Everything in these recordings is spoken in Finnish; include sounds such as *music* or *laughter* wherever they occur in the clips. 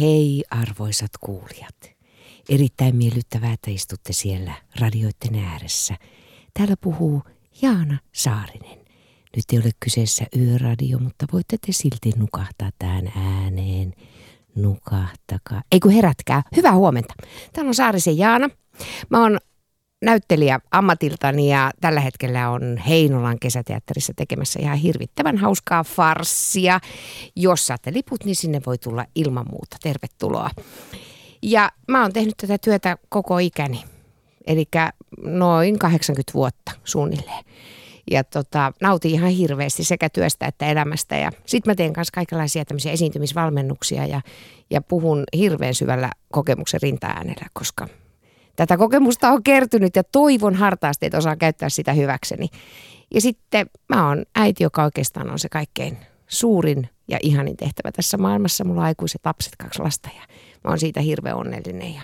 Hei arvoisat kuulijat. Erittäin miellyttävää, että istutte siellä radioitten ääressä. Täällä puhuu Jaana Saarinen. Nyt ei ole kyseessä yöradio, mutta voitte te silti nukahtaa tähän ääneen. Nukahtakaa. Ei kun herätkää. Hyvää huomenta. Täällä on Saarisen Jaana. Mä oon näyttelijä ammatiltani ja tällä hetkellä on Heinolan kesäteatterissa tekemässä ihan hirvittävän hauskaa farssia. Jos saatte liput, niin sinne voi tulla ilman muuta. Tervetuloa. Ja mä oon tehnyt tätä työtä koko ikäni, eli noin 80 vuotta suunnilleen. Ja tota, nautin ihan hirveästi sekä työstä että elämästä. Ja sitten mä teen kanssa kaikenlaisia tämmöisiä esiintymisvalmennuksia ja, ja puhun hirveän syvällä kokemuksen rinta-äänellä, koska tätä kokemusta on kertynyt ja toivon hartaasti, että osaan käyttää sitä hyväkseni. Ja sitten mä oon äiti, joka oikeastaan on se kaikkein suurin ja ihanin tehtävä tässä maailmassa. Mulla on aikuiset lapset, kaksi lasta ja mä oon siitä hirveän onnellinen ja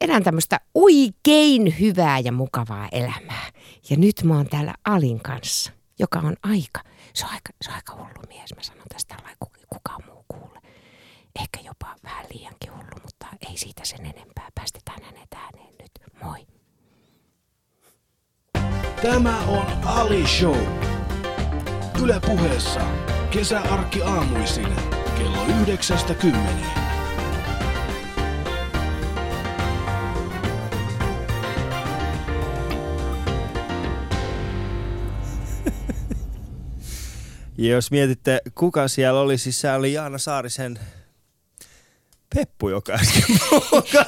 elän tämmöistä oikein hyvää ja mukavaa elämää. Ja nyt mä oon täällä Alin kanssa, joka on aika, se on aika, se on aika hullu mies. Mä sanon tästä tällä kukaan muu. Ehkä jopa vähän liiankin hullu, mutta ei siitä sen enempää. Päästetään hänet ääneen nyt. Moi. Tämä on Ali Show. Yle puheessa kesäarkki aamuisin kello yhdeksästä kymmeneen. Ja jos mietitte, kuka siellä oli, siis se oli Jaana Saarisen Peppu, joka äsken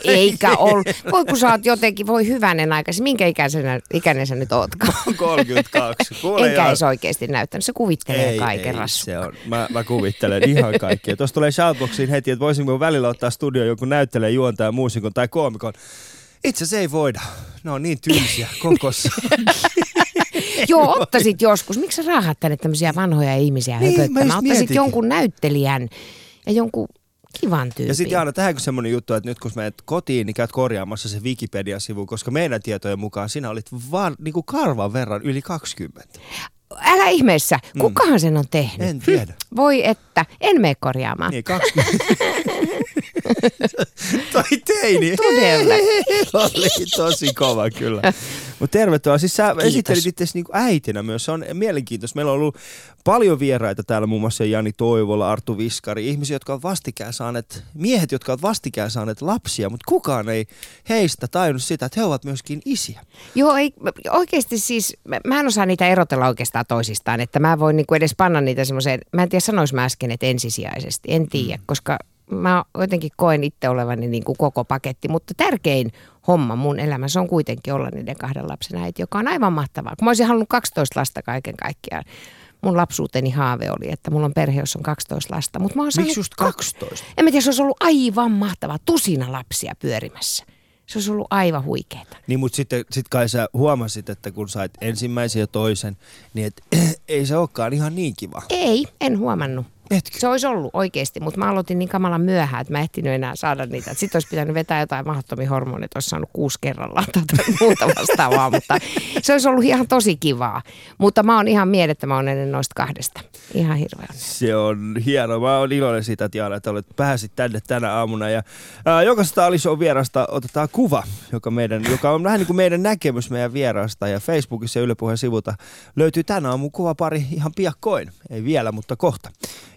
Eikä ollut. Voi kun sä oot jotenkin, voi hyvänen aikaisin. Minkä ikäisenä, ikäinen sä nyt ootkaan? 32. Kuule Enkä edes oikeasti näyttänyt. Se kuvittelee ei, kaiken ei, se on. Mä, mä kuvittelen ihan kaikkea. Tuossa tulee shoutboxiin heti, että voisinko välillä ottaa studio joku näyttelee juontaja, muusikon tai koomikon. Itse se ei voida. Ne on niin tylsiä kokossa. *laughs* Joo, ottaisit joskus. Miksi sä raahat tänne tämmöisiä vanhoja ihmisiä Niin, mä höpöttämään? Ottaisit mietinkin. jonkun näyttelijän ja jonkun kivan tyypin. Ja sitten Jaana, tähänkö semmoinen juttu, että nyt kun menet kotiin, niin käyt korjaamassa se Wikipedia-sivu, koska meidän tietojen mukaan sinä olit vaan niin kuin karvan verran yli 20. Älä ihmeessä. Kukahan sen on tehnyt? Mm. En tiedä. Voi että, en mene korjaamaan. Niin, 20. *laughs* Toi teini. Todella. *laughs* Oli tosi kova kyllä. Mutta tervetuloa. Siis sä esittelit itse niinku äitinä myös. Se on mielenkiintoista. Meillä on ollut paljon vieraita täällä, muun muassa Jani Toivola, Arttu Viskari, ihmisiä, jotka ovat vastikään saaneet, miehet, jotka ovat vastikään saaneet lapsia, mutta kukaan ei heistä tajunnut sitä, että he ovat myöskin isiä. Joo, ei, oikeasti siis, mä- mä en osaa niitä erotella oikeastaan toisistaan, että mä voin niinku edes panna niitä semmoiseen, mä en tiedä sanois mä äsken, että ensisijaisesti, en tiedä, mm. koska mä jotenkin koen itse olevani niinku koko paketti, mutta tärkein homma mun elämässä on kuitenkin olla niiden kahden lapsen äiti, joka on aivan mahtavaa. Kun mä olisin halunnut 12 lasta kaiken kaikkiaan, mun lapsuuteni haave oli, että mulla on perhe, jossa on 12 lasta, mutta mä oon Miksi just 12? En mä tiedä, se olisi ollut aivan mahtavaa, tusina lapsia pyörimässä. Se olisi ollut aivan huikeeta. Niin, mutta sitten sit kai sä huomasit, että kun sait ensimmäisen ja toisen, niin et, *clears throat* ei se olekaan ihan niin kiva. Ei, en huomannut. Etkö? Se olisi ollut oikeasti, mutta mä aloitin niin kamalan myöhään, että mä en ehtinyt enää saada niitä. Sitten olisi pitänyt vetää jotain mahdottomia hormoneja, että olisi saanut kuusi kerrallaan tai muuta vastaavaa, *laughs* mutta se olisi ollut ihan tosi kivaa. Mutta mä oon ihan mielettömän onnellinen noista kahdesta. Ihan hirveän. Se on hienoa. Mä oon iloinen siitä, että Jaana, että olet pääsit tänne tänä aamuna. Ja ää, jokaisesta Alison vierasta otetaan kuva, joka, meidän, joka on vähän niin kuin meidän näkemys meidän vierasta. Ja Facebookissa ja Yle Puheen sivulta löytyy tänä aamun kuva pari ihan piakkoin. Ei vielä, mutta kohta.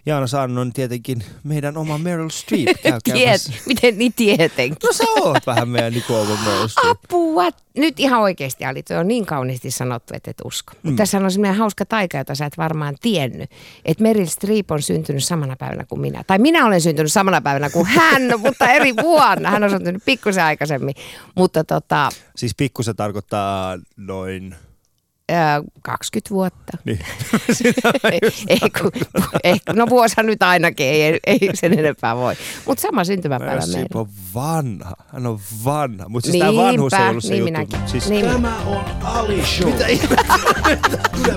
Jaana Saarinen on tietenkin meidän oma Meryl Streep. *laughs* Tiet, miten niin tietenkin. No sä oot vähän meidän niin kuin oma Meryl Streep. Apua! Nyt ihan oikeasti Ali, se on niin kauniisti sanottu, että et usko. Mm. Mutta tässä on semmoinen hauska taika, jota sä et varmaan tiennyt. Että Meryl Streep on syntynyt samana päivänä kuin minä. Tai minä olen syntynyt samana päivänä kuin hän, *laughs* mutta eri vuonna. Hän on syntynyt pikkusen aikaisemmin. Mutta tota, Siis pikku se tarkoittaa noin... ää, 20 vuotta. Niin. *laughs* ei, ei, kun, ei, no vuosihan nyt ainakin, ei, ei sen enempää voi. Mutta sama syntymäpäivä Streep meillä. on vanha. Hän on vanha. Mutta siis tämä vanhuus ei Niinpä, ollut se niin juttu. minäkin. Siis Niin. Tämä on Ali Show. Mitä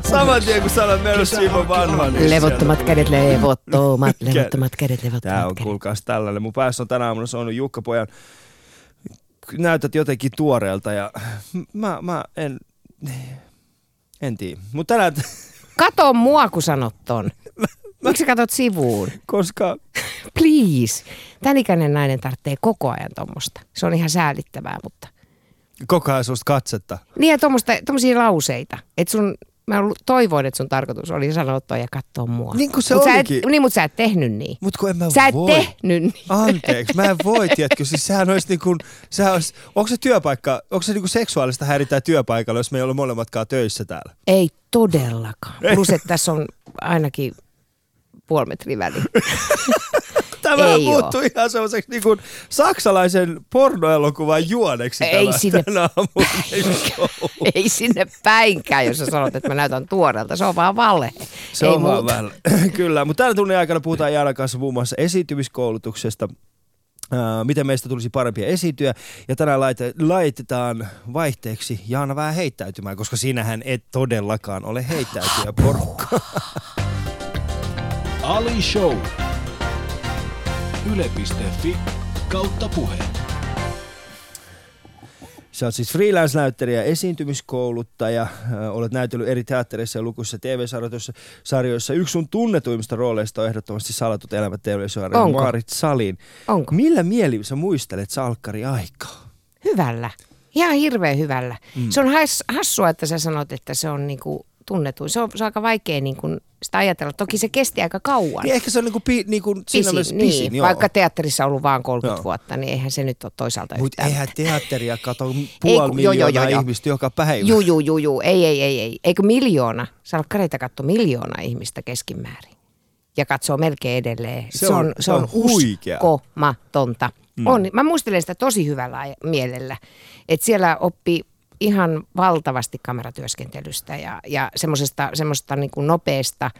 *laughs* Saman tien kun Meryl Streep on vanha, niin Levottomat kädet, levottomat, levottomat kädet, Tää levottomat on kädet. kuulkaas tällainen. Mun päässä on tänä aamuna soinut Jukka Pojan. Näytät jotenkin tuoreelta ja mä, mä en, en tiedä. Mutta tänään, Kato mua, kun sanot ton. *laughs* Miksi katot sivuun? Koska *laughs* Please. Tän ikäinen nainen tarvitsee koko ajan tuommoista. Se on ihan säälittävää, mutta... koko ajan susta katsetta. Niin ja tommosia lauseita. Että sun... Mä toivoin, että sun tarkoitus oli sanottua ja katsoa mua. Niin kuin se mut sä et, olikin. niin, mutta sä et tehnyt niin. Mut kun en mä Sä et voi. tehnyt niin. Anteeksi, mä en voi, tiedätkö, siis sehän olisi niin kuin, sehän olisi, onko se työpaikka, onko se niin kuin seksuaalista häirintää työpaikalla, jos me ei ole molemmatkaan töissä täällä? Ei todellakaan. Plus, että tässä on ainakin puoli metriä väliä. *laughs* Tämä Ei muuttuu ihan sellaiseksi niin kuin saksalaisen pornoelokuvan juoneksi Ei tämä, sinne-. Ei sinne päinkään, jos sä sanot, että mä näytän tuoreelta. Se on vaan vale. Se Ei on vaan muuta. vähän. *clears throat* Kyllä, mutta tällä tunnin aikana puhutaan Jaanan kanssa muun muassa esiintymiskoulutuksesta, miten meistä tulisi parempia esiintyä. Ja tänään laite, laitetaan vaihteeksi Jaana vähän heittäytymään, koska sinähän et todellakaan ole heittäytyjä porukka. Ali Show. Yle.fi kautta puhe. Sä oot siis freelance-näyttelijä, esiintymiskouluttaja, olet näytellyt eri teattereissa ja lukuisissa TV-sarjoissa. sarjoissa. Yksi sun tunnetuimmista rooleista on ehdottomasti Salatut elämät Onko? Maarit Salin. Onko? Millä mieli sä muistelet salkkari aikaa? Hyvällä. Ihan hirveän hyvällä. Mm. Se on has, hassua, että sä sanot, että se on niinku tunnetuin. Se on, se on aika vaikea niinku sitä ajatella. Toki se kesti aika kauan. Niin ehkä se on niinku, pi, niinku siinä mielessä pisin, niin. joo. Vaikka teatterissa on ollut vaan 30 Joo. vuotta, niin eihän se nyt ole toisaalta Mutta eihän teatteria kato Ei, puoli joo, joo, miljoonaa joo, joo. ihmistä joka päivä. Juu, juu, juu, juu. Ei, ei, ei, ei. Eikö miljoona? Salkkareita katso miljoona ihmistä keskimäärin. Ja katsoo melkein edelleen. Se on- se on, huikea. uskomatonta. Mm. On. Mä muistelen sitä tosi hyvällä mielellä. Että siellä oppi ihan valtavasti kameratyöskentelystä ja, ja semmoisesta, semmoista niin kuin nopeasta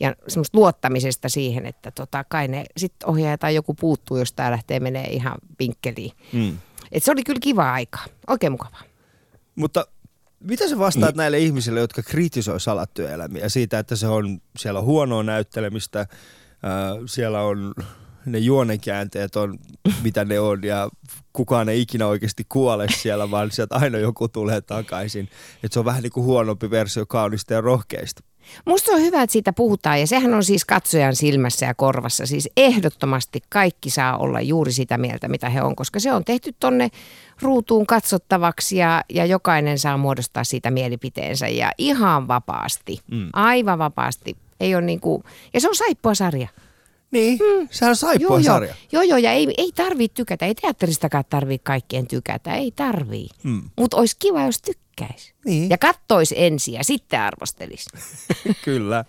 ja semmoista luottamisesta siihen, että tota, kai ne sitten ohjaaja tai joku puuttuu, jos tämä lähtee menee ihan vinkkeliin. Mm. Et se oli kyllä kiva aika. Oikein mukavaa. Mutta mitä sä vastaat näille ihmisille, jotka kritisoi salatyöelämiä siitä, että se on, siellä on huonoa näyttelemistä, ää, siellä on ne juonenkäänteet on, mitä ne on, ja kukaan ei ikinä oikeasti kuole siellä, vaan sieltä aina joku tulee takaisin. Että se on vähän niin kuin huonompi versio kaunista ja rohkeista. Musta on hyvä, että siitä puhutaan ja sehän on siis katsojan silmässä ja korvassa. Siis ehdottomasti kaikki saa olla juuri sitä mieltä, mitä he on, koska se on tehty tonne ruutuun katsottavaksi ja, ja jokainen saa muodostaa siitä mielipiteensä ja ihan vapaasti, mm. aivan vapaasti. Ei ole niinku, ja se on saippua sarja. Niin, mm. sehän on saippua joo, sarja. joo, joo, ja ei, ei tarvii tykätä, ei teatteristakaan tarvii kaikkien tykätä, ei tarvii. Mm. Mutta olisi kiva, jos tykkäisi. Niin. Ja kattois ensin ja sitten arvostelisi. *laughs* Kyllä.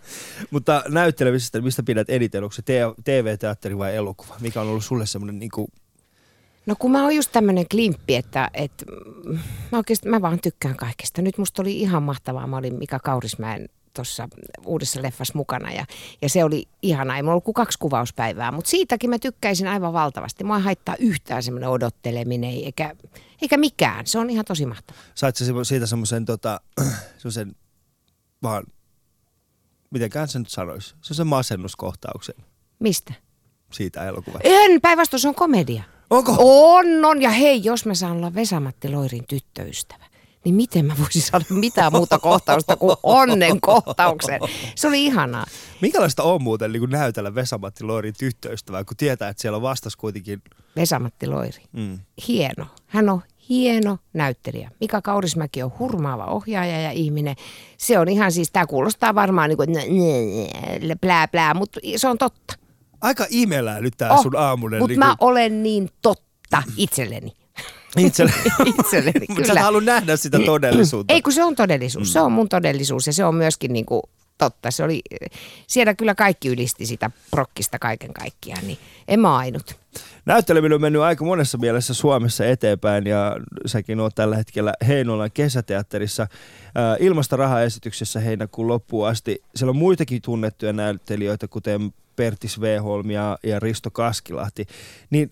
Mutta näyttelemisestä, mistä pidät eniten? Onko se te- TV-teatteri vai elokuva? Mikä on ollut sulle semmoinen niin kuin No kun mä oon just tämmönen klimppi, että, että mm, mä oikeasti mä vaan tykkään kaikesta. Nyt musta oli ihan mahtavaa. Mä olin Mika Kaurismäen tuossa uudessa leffassa mukana ja, ja se oli ihanaa. Ei mulla ollut kuin kaksi kuvauspäivää, mutta siitäkin mä tykkäisin aivan valtavasti. Mua haittaa yhtään semmoinen odotteleminen eikä, eikä mikään. Se on ihan tosi mahtavaa. Sait semmo- siitä semmoisen tota, *clears throat* semmoisen vaan, mitenkään se nyt sanoisi, se on se masennuskohtauksen Mistä? siitä elokuvasta. En, päinvastoin se on komedia. Onko? On, on. Ja hei, jos mä saan olla Vesamatti Loirin tyttöystävä, niin miten mä voisin saada mitään muuta kohtausta kuin onnen kohtauksen. Se oli ihanaa. Minkälaista on muuten niin näytellä Vesamatti Loirin tyttöystävää, kun tietää, että siellä on vastas kuitenkin... Vesamatti Loiri. Mm. Hieno. Hän on hieno näyttelijä. Mika Kaurismäki on hurmaava ohjaaja ja ihminen. Se on ihan siis, tämä kuulostaa varmaan niin kuin plää plää, mutta se on totta. Aika imelää nyt tää sun aamunen. Mutta niin mä olen niin totta itselleni. Itselle. *laughs* itselleni, Mutta sä et kyllä. halua nähdä sitä todellisuutta. Ei kun se on todellisuus, mm. se on mun todellisuus ja se on myöskin niin kuin totta. Se oli, siellä kyllä kaikki ylisti sitä prokkista kaiken kaikkiaan, niin en mä ainut. Näytteleminen on mennyt aika monessa mielessä Suomessa eteenpäin ja säkin oot tällä hetkellä Heinolan kesäteatterissa ää, ilmasta rahaesityksessä heinäkuun loppuun asti. Siellä on muitakin tunnettuja näyttelijöitä, kuten Pertis Veholm ja, ja Risto Kaskilahti. Niin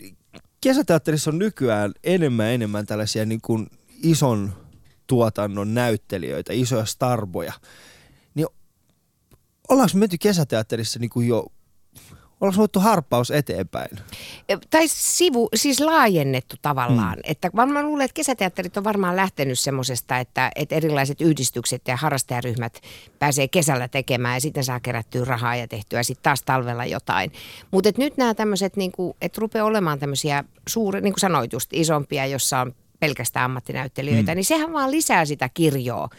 kesäteatterissa on nykyään enemmän enemmän tällaisia niin kuin ison tuotannon näyttelijöitä, isoja starboja. Niin ollaanko me menty kesäteatterissa niin kuin jo Ollaanko voittu harppaus eteenpäin? Tai sivu, siis laajennettu tavallaan. Mm. Että varmaan luulen, että kesäteatterit on varmaan lähtenyt semmoisesta, että, että erilaiset yhdistykset ja harrastajaryhmät pääsee kesällä tekemään ja sitten saa kerättyä rahaa ja tehtyä sitten taas talvella jotain. Mutta nyt nämä tämmöiset, niinku, että rupeaa olemaan tämmöisiä suuria, niin kuin sanoit just, isompia, jossa on pelkästään ammattinäyttelijöitä, mm. niin sehän vaan lisää sitä kirjoa.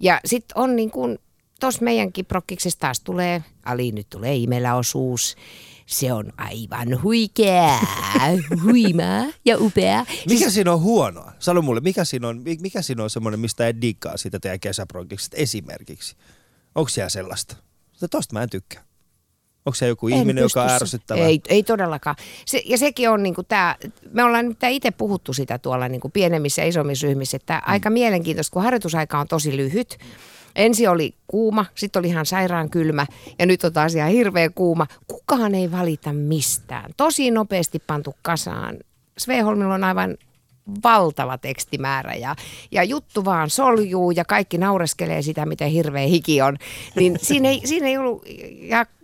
Ja sitten on niin kuin tuossa meidänkin prokkiksessa taas tulee, Ali nyt tulee imeläosuus. Se on aivan huikea, *laughs* huimaa ja upea. Mikä siis... siinä on huonoa? Sano mulle, mikä siinä on, mikä siinä on semmoinen, mistä ei diggaa siitä teidän kesäprokkiksesta esimerkiksi? Onko siellä sellaista? Tosta mä en tykkää. Onko se joku en ihminen, joka on ärsyttävä? Ei, ei todellakaan. Se, ja sekin on niinku tämä, me ollaan itse puhuttu sitä tuolla niinku pienemmissä ja isommissa ryhmissä, että mm. aika mielenkiintoista, kun harjoitusaika on tosi lyhyt. Ensi oli kuuma, sitten oli ihan sairaan kylmä ja nyt on taas ihan hirveä kuuma. Kukaan ei valita mistään. Tosi nopeasti pantu kasaan. Sveholmilla on aivan valtava tekstimäärä ja, ja juttu vaan soljuu ja kaikki naureskelee sitä, miten hirveä hiki on. Niin *laughs* siinä ei, siinä ei ollut,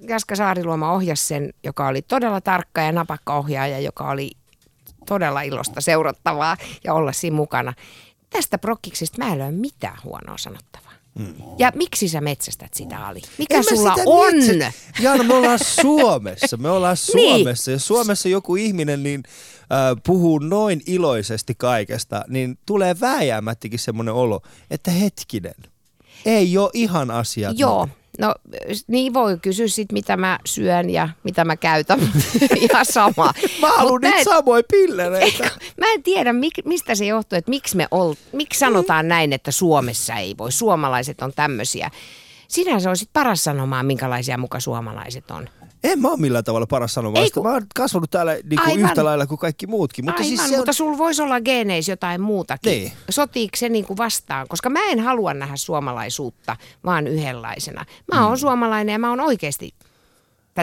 Jaska Saariluoma ohjas sen, joka oli todella tarkka ja napakka ohjaaja, joka oli todella ilosta seurattavaa ja olla siinä mukana. Tästä prokkiksesta mä en ole mitään huonoa sanottavaa. Mm. Ja miksi sä metsästät sitä, Ali? Mikä en sulla on? Metsä... Jaana, me ollaan Suomessa. Me ollaan niin. Suomessa. niin. Ja Suomessa joku ihminen niin, äh, puhuu noin iloisesti kaikesta, niin tulee vääjäämättikin semmoinen olo, että hetkinen, ei ole ihan asiat. Joo. No niin voi kysyä sit, mitä mä syön ja mitä mä käytän. *laughs* Ihan sama. *laughs* mä haluan nyt en, samoja pillereitä. Mä en tiedä, mik, mistä se johtuu, että miksi, me ol, miksi sanotaan näin, että Suomessa ei voi. Suomalaiset on tämmöisiä. Sinänsä olisit paras sanomaan, minkälaisia muka suomalaiset on. En mä ole millään tavalla paras sanomaan. Kun... Mä oon kasvanut täällä niin kuin yhtä lailla kuin kaikki muutkin. Mutta, siis Aivan, siis se on... mutta sulla voisi olla geeneissä jotain muutakin. Niin. Sotiiko se niin kuin vastaan? Koska mä en halua nähdä suomalaisuutta vaan yhdenlaisena. Mä oon mm. suomalainen ja mä oon oikeasti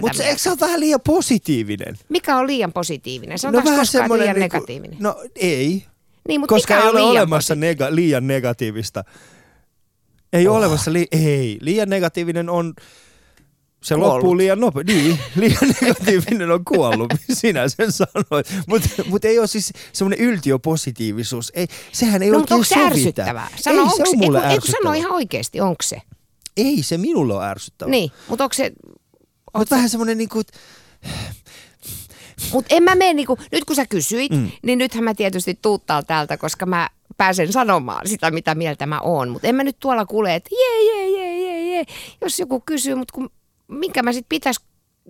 mutta eikö se ole vähän liian positiivinen? Mikä on liian positiivinen? Se on no vähän koskaan liian niinku, negatiivinen. No ei. Niin, mutta koska ei ole olemassa nega, liian negatiivista. Ei oh. ole olemassa, li- ei. Liian negatiivinen on se kuollut. loppuu liian nopeasti. Niin, *laughs* liian negatiivinen on kuollut, *laughs* sinä sen sanoit. Mutta mut ei ole siis semmoinen yltiöpositiivisuus. Ei, sehän ei no, oikein onko se ärsyttävää? Sano, ei se on mulle ei, ärsyttävää. Sano ihan oikeasti, onko se? Ei se minulle ole ärsyttävää. Niin, mutta onko se... Mutta vähän semmoinen niinku... Mutta en mä mene niinku, nyt kun sä kysyit, mm. niin nythän mä tietysti tuuttaan täältä, koska mä pääsen sanomaan sitä, mitä mieltä mä oon. Mutta en mä nyt tuolla kuule, että jee, jee, jee, jee, jee. Jos joku kysyy, mutta kun minkä mä sitten pitäis,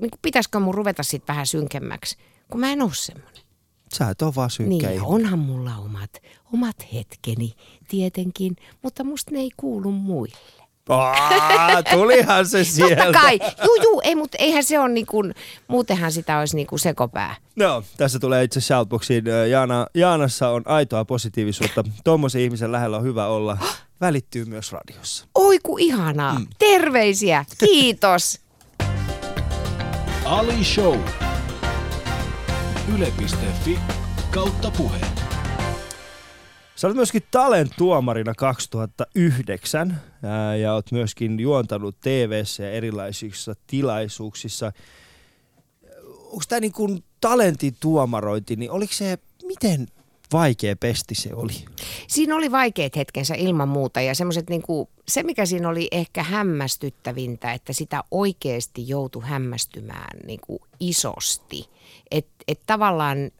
niin pitäisikö mun ruveta sitten vähän synkemmäksi, kun mä en ole semmoinen. Sä et ole vaan synkkä Niin, onhan mulla omat, omat hetkeni tietenkin, mutta musta ne ei kuulu muille. Aa, tulihan se *laughs* sieltä. Totta kai. Juu, juu, ei, mutta eihän se ole niin kuin, muutenhan sitä olisi niin kuin sekopää. No, tässä tulee itse shoutboxiin. Jaana, Jaanassa on aitoa positiivisuutta. Tuommoisen ihmisen lähellä on hyvä olla. *gasps* Välittyy myös radiossa. Oi ku ihanaa. Mm. Terveisiä. Kiitos. *laughs* Ali Show. Yle.fi kautta puhe. Sä olet myöskin Talent-tuomarina 2009 ää, ja olet myöskin juontanut tv ja erilaisissa tilaisuuksissa. Onko tämä niin talentin tuomarointi, niin oliko se, miten vaikea pesti se oli? Siinä oli vaikeat hetkensä ilman muuta ja semmoiset niin kuin, se mikä siinä oli ehkä hämmästyttävintä, että sitä oikeasti joutui hämmästymään niin kuin isosti. Että et tavallaan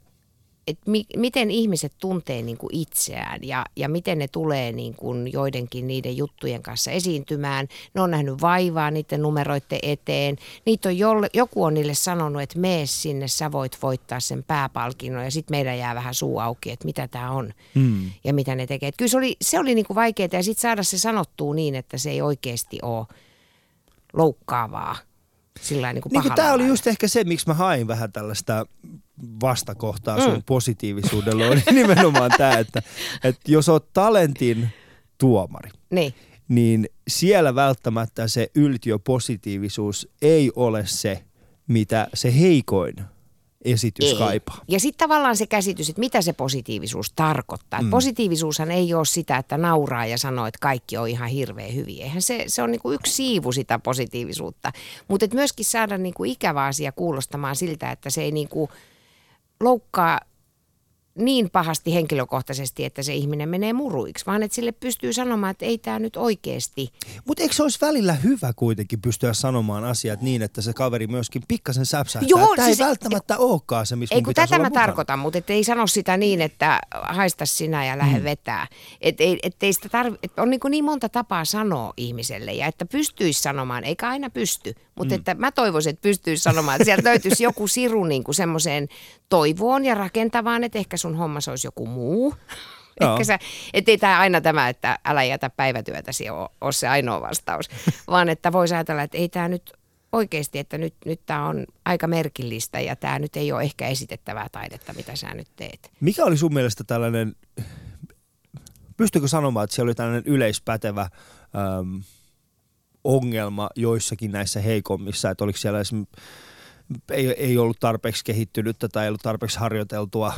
että mi, miten ihmiset tuntee niin kuin itseään ja, ja miten ne tulee niin kuin joidenkin niiden juttujen kanssa esiintymään. Ne on nähnyt vaivaa niiden numeroiden eteen. Niitä on jolle, joku on niille sanonut, että mene sinne, sä voit voittaa sen pääpalkinnon ja sitten meidän jää vähän suu auki, että mitä tämä on mm. ja mitä ne tekee. Et kyllä se oli, se oli niin kuin vaikeaa ja sitten saada se sanottua niin, että se ei oikeasti ole loukkaavaa sillä niin kuin niin Tämä oli just ehkä se, miksi mä hain vähän tällaista vastakohtaa mm. sun positiivisuudelle, oli nimenomaan tämä, että, että jos oot talentin tuomari, niin. niin siellä välttämättä se yltiöpositiivisuus ei ole se, mitä se heikoin esitys Ei. kaipaa. Ja sitten tavallaan se käsitys, että mitä se positiivisuus tarkoittaa. Mm. Positiivisuushan ei ole sitä, että nauraa ja sanoo, että kaikki on ihan hirveän hyviä. Eihän se, se on niinku yksi siivu sitä positiivisuutta. Mutta myöskin saada niinku ikävä asia kuulostamaan siltä, että se ei niinku loukkaa niin pahasti henkilökohtaisesti, että se ihminen menee muruiksi, vaan että sille pystyy sanomaan, että ei tämä nyt oikeasti. Mutta eikö se olisi välillä hyvä kuitenkin pystyä sanomaan asiat niin, että se kaveri myöskin pikkasen säpsähtää? Joo, Tämä siis- ei välttämättä olekaan se, missä Ei kun tätä mä mukana. tarkoitan, mutta et ei sano sitä niin, että haista sinä ja lähde mm. vetää. Et ei, et ei sitä tarvi, et on niin, niin monta tapaa sanoa ihmiselle ja että pystyisi sanomaan, eikä aina pysty, mutta mm. että mä toivoisin, että pystyisi sanomaan, että sieltä löytyisi joku siru niin kuin semmoiseen toivoon ja rakentavaan, että ehkä sun hommas olisi joku muu. Joo. Ehkä sä, ettei tämä aina tämä, että älä jätä päivätyötäsi ole, ole se ainoa vastaus, *laughs* vaan että voisi ajatella, että ei tämä nyt oikeasti, että nyt, nyt tämä on aika merkillistä ja tämä nyt ei ole ehkä esitettävää taidetta, mitä sä nyt teet. Mikä oli sun mielestä tällainen, pystyykö sanomaan, että siellä oli tällainen yleispätevä äm, ongelma joissakin näissä heikommissa, että oliko siellä esimerkiksi, ei, ei ollut tarpeeksi kehittynyttä tai ei ollut tarpeeksi harjoiteltua,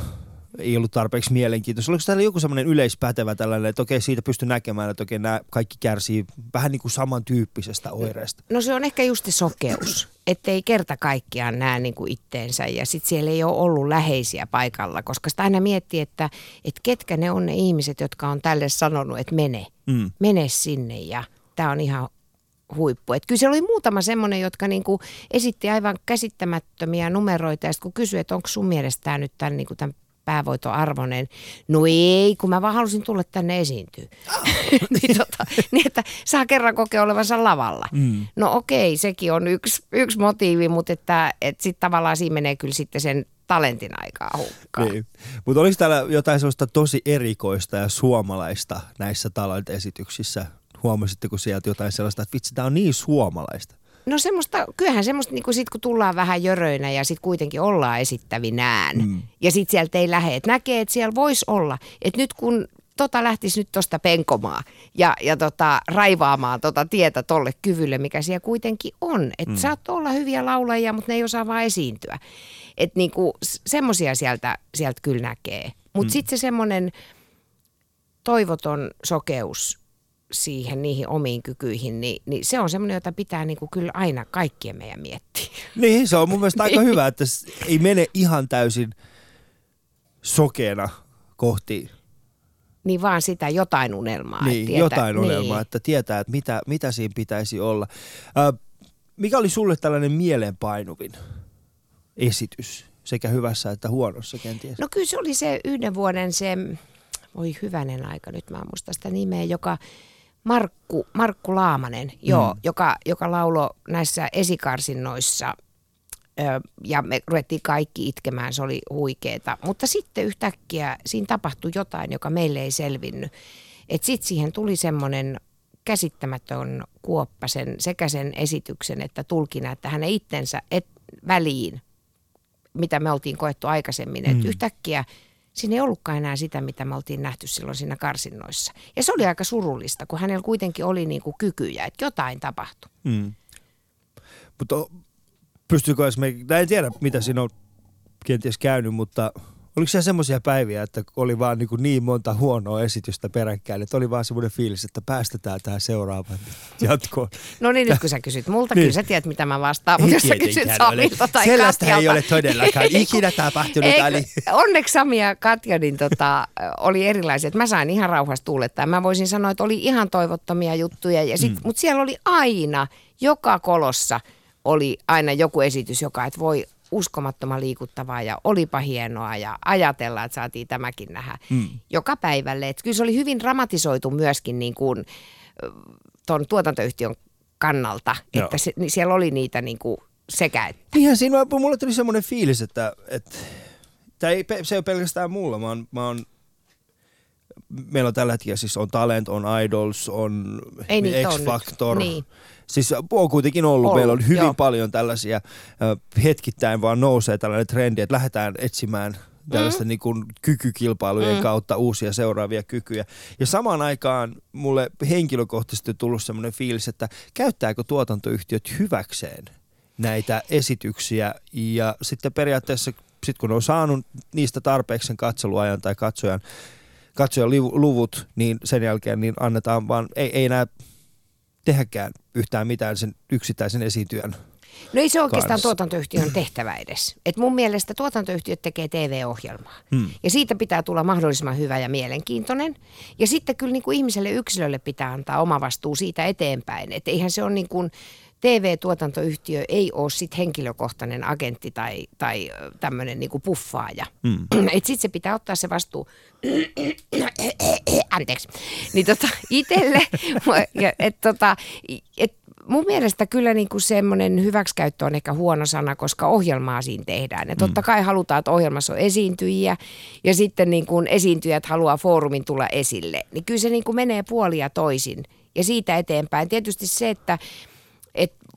ei ollut tarpeeksi mielenkiintoista. Oliko täällä joku semmoinen yleispätevä tällainen, että okei, siitä pystyy näkemään, että okei, nämä kaikki kärsii vähän niin kuin samantyyppisestä oireesta? No se on ehkä just sokeus, ettei kerta kaikkiaan näe niin kuin itteensä ja sitten siellä ei ole ollut läheisiä paikalla, koska sitä aina miettii, että, että ketkä ne on ne ihmiset, jotka on tälle sanonut, että mene, Mm. mene sinne ja tämä on ihan huippu. Et kyllä siellä oli muutama semmoinen, jotka niinku esitti aivan käsittämättömiä numeroita ja sitten kun kysyi, että onko sun mielestä tämä nyt tämän, niinku tämän päävoitoarvoinen. No ei, kun mä vaan halusin tulla tänne esiintyä. *laughs* niin, tota, niin, että saa kerran kokea olevansa lavalla. Mm. No okei, sekin on yksi, yksi motiivi, mutta että, että sitten tavallaan siinä menee kyllä sitten sen talentin aikaa hukkaan. Niin. Mutta oliko täällä jotain sellaista tosi erikoista ja suomalaista näissä talent-esityksissä? Huomasitteko sieltä jotain sellaista, että vitsi, tämä on niin suomalaista? No semmoista, kyllähän semmoista, niin sit kun tullaan vähän jöröinä ja sitten kuitenkin ollaan esittävinään. Mm. Ja sitten sieltä ei lähde. Et näkee, että siellä voisi olla. Että nyt kun tota lähtisi nyt tuosta penkomaan ja, ja tota, raivaamaan tota tietä tolle kyvylle, mikä siellä kuitenkin on. Että mm. saat olla hyviä laulajia, mutta ne ei osaa vaan esiintyä. Että niinku, semmoisia sieltä, sieltä kyllä näkee. Mutta mm. sitten se semmoinen toivoton sokeus siihen niihin omiin kykyihin, niin, niin se on semmoinen, jota pitää niinku kyllä aina kaikkien meidän miettiä. Niin, se on mun mielestä aika hyvä, että ei mene ihan täysin sokeena kohti Niin vaan sitä jotain unelmaa. niin, että tietää- jotain unelmaa, että tietää, että mitä, mitä siinä pitäisi olla. Ö, mikä oli sulle tällainen mieleenpainuvin esitys, sekä hyvässä että huonossa kenties? No kyllä se oli se yhden vuoden se, voi hyvänen aika, nyt mä en muista sitä nimeä, joka Markku, Markku Laamanen, joo, Mm. joka, joka laulo näissä esikarsinnoissa ö, ja me ruvettiin kaikki itkemään, se oli huikeeta. Mutta sitten yhtäkkiä siinä tapahtui jotain, joka meille ei selvinnyt. Sitten siihen tuli semmoinen käsittämätön kuoppa sen, sekä sen esityksen että tulkina, että hänen itsensä et, väliin mitä me oltiin koettu aikaisemmin. Mm. Että yhtäkkiä siinä ei ollutkaan enää sitä, mitä me oltiin nähty silloin siinä karsinnoissa. Ja se oli aika surullista, kun hänellä kuitenkin oli niin kuin kykyjä, että jotain tapahtui. Mm. Mutta pystyykö esimerkiksi, en tiedä mitä siinä on kenties käynyt, mutta oliko siellä semmoisia päiviä, että oli vaan niin, niin monta huonoa esitystä peräkkäin, että oli vaan semmoinen fiilis, että päästetään tähän seuraavaan jatkoon. No niin, nyt kun sä kysyt multa, Niin. kyllä sä tiedät, mitä mä vastaan, mutta jos sä kysyt. Samilta tai Sellaista ei Katjalta- ole todellakaan *laughs* Ei, ikinä tapahtunut. Ali. Onneksi Sami ja Katja niin tota, oli erilaiset. Mä sain ihan rauhassa tuulettaa. Mä voisin sanoa, että oli ihan toivottomia juttuja. Ja sit, mm. Mutta siellä oli aina, joka kolossa oli aina joku esitys, joka, että voi uskomattoman liikuttavaa ja olipa hienoa ja ajatella, että saatiin tämäkin nähdä mm. joka päivälle. Et kyllä se oli hyvin dramatisoitu myöskin niin kuin, ton tuotantoyhtiön kannalta, Joo. että se, niin siellä oli niitä niin kuin sekä että. Niinhän siinä, mulle tuli semmoinen fiilis, että, että tai ei, se ei ole pelkästään mulla, mä oon, mä oon meillä on tällä hetkellä siis on Talent, on Idols, on Ei niitä on X nyt. Factor. Niin. Siis on kuitenkin ollut, Ollut, meillä on hyvin joo. paljon tällaisia, äh, hetkittäin vaan nousee tällainen trendi, että lähdetään etsimään tällaista mm. niin kuin kykykilpailujen mm. kautta uusia seuraavia kykyjä. Ja samaan aikaan mulle henkilökohtaisesti on tullut semmoinen fiilis, että käyttääkö tuotantoyhtiöt hyväkseen näitä esityksiä ja sitten periaatteessa sitten kun on saanut niistä tarpeeksi sen katseluajan tai katsojan, katsojan luvut, niin sen jälkeen niin annetaan vaan, ei, ei enää tehdäkään yhtään mitään sen yksittäisen esiintyjän No ei se oikeastaan kanssa. tuotantoyhtiön *clears throat* tehtävä edes. Et mun mielestä tuotantoyhtiöt tekee TV-ohjelmaa. Hmm. Ja siitä pitää tulla mahdollisimman hyvä ja mielenkiintoinen. Ja sitten kyllä niin kuin ihmiselle yksilölle pitää antaa oma vastuu siitä eteenpäin. Että eihän se ole niin kuin, TV-tuotantoyhtiö ei ole sit henkilökohtainen agentti tai, tai tämmöinen niinku puffaaja. Mm. *clears throat* Et sit se pitää ottaa se vastuu, *clears throat* anteeksi, niin tota itelle, *laughs* ja et tota, et mun mielestä kyllä niinku semmoinen hyväksikäyttö on ehkä huono sana, koska ohjelmaa siinä tehdään. Ja totta kai halutaan, että ohjelmassa on esiintyjiä ja sitten niin kuin esiintyjät haluaa foorumin tulla esille. Niin kyllä se niin kuin menee puolia toisin ja siitä eteenpäin. Tietysti se, että et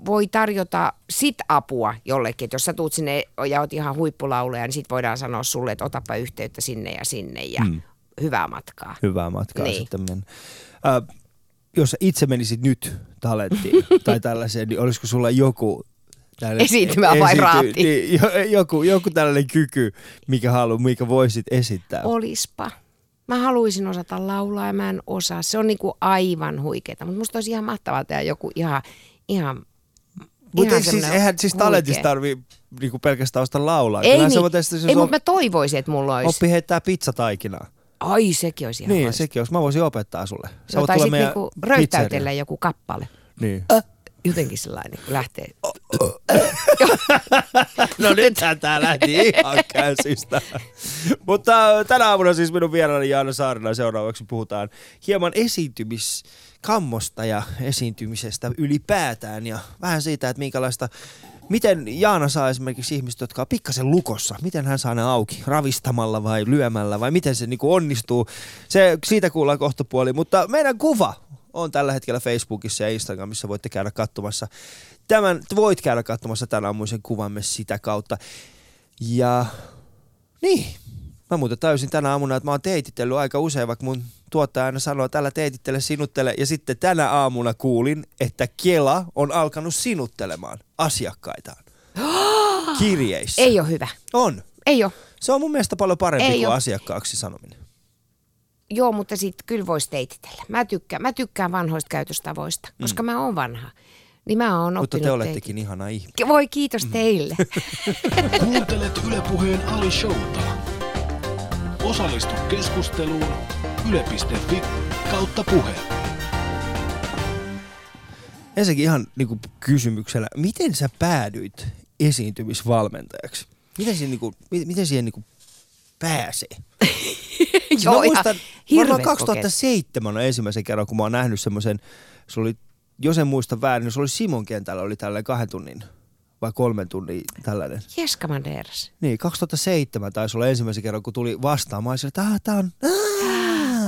voi tarjota sit apua jollekin, että jos sä tuut sinne ja oot ihan huippulauleja, niin sit voidaan sanoa sulle, että otapa yhteyttä sinne ja sinne ja mm. hyvää matkaa. hyvää matkaa Niin. sitten mennä. Äh, jos itse menisit nyt talenttiin *laughs* tai tällaiseen, niin olisiko sulla joku tällainen Esiintymä vai raati? Niin, jo- joku, joku tällainen kyky, mikä halu, mikä voisit esittää. Olispa. Mä haluaisin osata laulaa ja mä en osaa. Se on niinku aivan huikeeta, mutta musta olisi ihan mahtavaa tehdä joku ihan, ihan Mutta siis, eihän siis talentissa huikea. tarvii niinku pelkästään osata laulaa. Ei, Kyllähän niin, voit esimerkiksi, jos ei mutta mä toivoisin, että mulla olisi. oppi heittää pizzataikinaa. Ai, sekin olisi ihan Niin, loistava. sekin olisi. Mä voisin opettaa sulle. Sä No, tai sitten niinku röyttäytellä joku kappale. Niin. Ö, jotenkin sellainen, kun lähtee. *laughs* No nythän tää lähti ihan *laughs* käsistä. Mutta tänä aamuna siis minun vieraani Jaana Saarina seuraavaksi puhutaan hieman esiintymiskammosta ja esiintymisestä ylipäätään ja vähän siitä, että minkälaista Miten Jaana saa esimerkiksi ihmiset, jotka on pikkasen lukossa, miten hän saa ne auki? Ravistamalla vai lyömällä vai miten se niinku onnistuu? Se, siitä kuullaan kohta puoli, mutta meidän kuva on tällä hetkellä Facebookissa ja Instagramissa. Voitte käydä katsomassa tämän, voit käydä katsomassa tämän aamuisen kuvamme sitä kautta. Ja niin, mä muuten täysin tänä aamuna, että mä oon teititellyt aika usein, vaikka mun tuottaja aina sanoo, tällä teitittele, sinuttele. Ja sitten tänä aamuna kuulin, että Kela on alkanut sinuttelemaan asiakkaitaan *gasps* kirjeissä. Ei ole hyvä. On. Ei ole. Se on mun mielestä paljon parempi Ei kuin oo. asiakkaaksi sanominen. Joo, mutta sitten kyllä voisi teititellä. Mä tykkään, mä tykkään vanhoista käytöstavoista, koska mä oon vanha. Niin mä oon Mm. Mutta te olettekin ihana ihminen. teit- Voi kiitos teille. *laughs* Kuuntelet Yle Puheen Ali Showta. Osallistu keskusteluun yle.fi kautta puhe. Ensinnäkin ihan niin kysymyksellä, miten sä päädyit esiintymisvalmentajaksi? Miten siihen, niin kuin, miten siihen niin kuin pääsee? *laughs* Joo, mä ihan muistan, varmaan hirveät 2007 on ensimmäisen kerran, kun mä oon nähnyt semmoisen, se oli, jos en muista väärin, niin se oli Simon kentällä, oli tällainen kahden tunnin vai kolmen tunnin tällainen. Jeska. Niin, 2007 taisi olla ensimmäisen kerran, kun tuli olisin, että ah, tää on... Ah.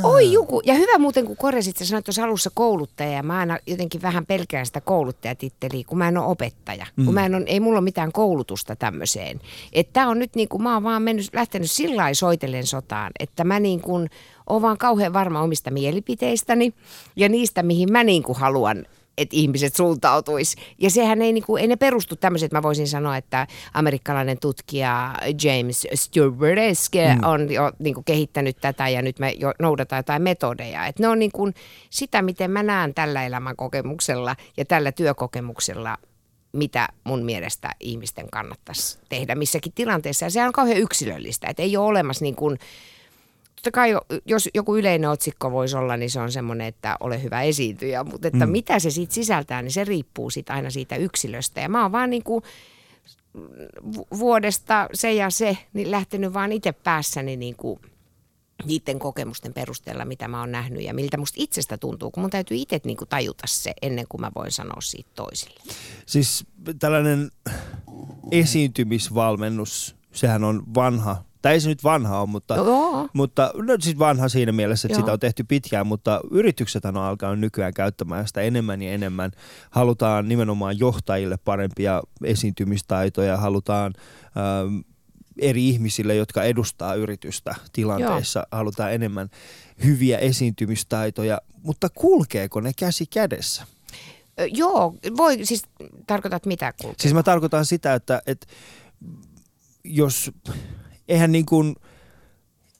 Oi Juku, ja hyvä muuten kun korjasit, sä sanoit tuossa alussa kouluttaja, ja mä aina jotenkin vähän pelkään sitä kouluttajatitteliä, kun mä en ole opettaja. Mm. Kun mä en ole, ei mulla ole mitään koulutusta tämmöiseen. Että tää on nyt niin kuin, mä oon vaan mennyt, lähtenyt sillä lailla soitellen sotaan, että mä niin kuin, oon vaan kauhean varma omista mielipiteistäni ja niistä, mihin mä niin kuin haluan että ihmiset suuntautuisi. Ja sehän ei, niinku, ei ne perustu tämmöiset, että mä voisin sanoa, että amerikkalainen tutkija James Stewardesque mm. on jo niinku, kehittänyt tätä ja nyt me jo noudatamme jotain metodeja. Et ne on niinku, sitä, miten mä näen tällä elämän kokemuksella ja tällä työkokemuksella mitä mun mielestä ihmisten kannattaisi tehdä missäkin tilanteessa. Ja se on kauhean yksilöllistä, että ei ole olemassa niin kuin, totta kai jo- jos joku yleinen otsikko voisi olla, niin se on semmoinen, että ole hyvä esiintyjä, mutta että mm. mitä se siitä sisältää, niin se riippuu siitä aina siitä yksilöstä. Ja mä oon vaan niin kuin vuodesta se ja se, niin lähtenyt vaan itse päässäni niin kuin niiden kokemusten perusteella, mitä mä oon nähnyt ja miltä musta itsestä tuntuu, kun mun täytyy itse niin kuin tajuta se ennen kuin mä voin sanoa siitä toisille. Siis tällainen esiintymisvalmennus, sehän on vanha, tai ei se nyt vanha ole, mutta, Joo. mutta no, siis vanha siinä mielessä, että Joo. sitä on tehty pitkään, mutta yritykset on alkanut nykyään käyttämään sitä enemmän ja enemmän. Halutaan nimenomaan johtajille parempia esiintymistaitoja, halutaan ähm, eri ihmisille, jotka edustaa yritystä tilanteessa, Joo. halutaan enemmän hyviä esiintymistaitoja, mutta kulkeeko ne käsi kädessä? Joo, voi, siis tarkoitat mitä kulkee? Siis mä tarkoitan sitä, että, että jos, eihän niin kuin,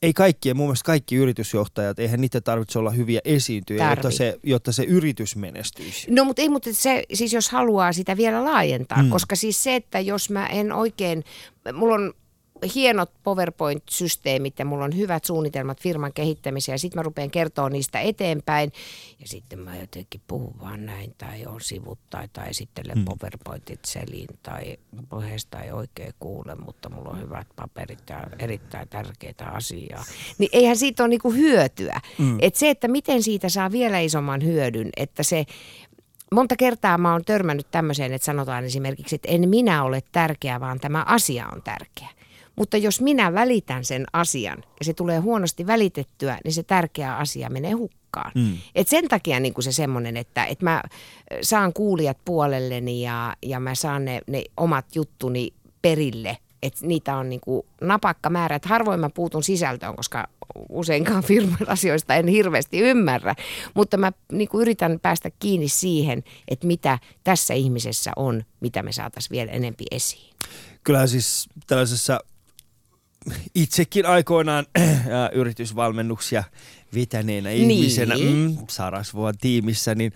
ei kaikkien, mun mielestä kaikki yritysjohtajat, eihän niitä tarvitse olla hyviä esiintyjä, jotta se, jotta se yritys menestyisi. No mutta ei, mutta se, siis jos haluaa sitä vielä laajentaa, mm. koska siis se, että jos mä en oikein, mulla on hienot PowerPoint-systeemit ja mulla on hyvät suunnitelmat firman kehittämiseen ja sitten mä rupean kertoa niistä eteenpäin ja sitten mä jotenkin puhun vaan näin tai on sivut tai, tai esittelen hmm. PowerPointit selin tai puheesta ei oikein kuule, mutta mulla on hyvät paperit ja erittäin tärkeitä asiaa. Niin eihän siitä ole niinku hyötyä. Hmm. Et se, että miten siitä saa vielä isomman hyödyn, että se monta kertaa mä oon törmännyt tämmöiseen, että sanotaan esimerkiksi, että en minä ole tärkeä, vaan tämä asia on tärkeä. Mutta jos minä välitän sen asian ja se tulee huonosti välitettyä, niin se tärkeä asia menee hukkaan. Mm. Et sen takia niin kuin se semmoinen, että, että mä saan kuulijat puolelleni ja, ja mä saan ne, ne omat juttuni perille että niitä on niin kuin napakka määrä. Että harvoin mä puutun sisältöön, koska useinkaan *laughs* firman asioista en hirveästi ymmärrä. Mutta mä niin kuin yritän päästä kiinni siihen, että mitä tässä ihmisessä on, mitä me saataisiin vielä enempi esiin. Kyllä siis tällaisessa itsekin aikoinaan *clears throat* äh, yritysvalmennuksia vetäneenä niin. ihmisenä mm, Sarasvuon tiimissä, niin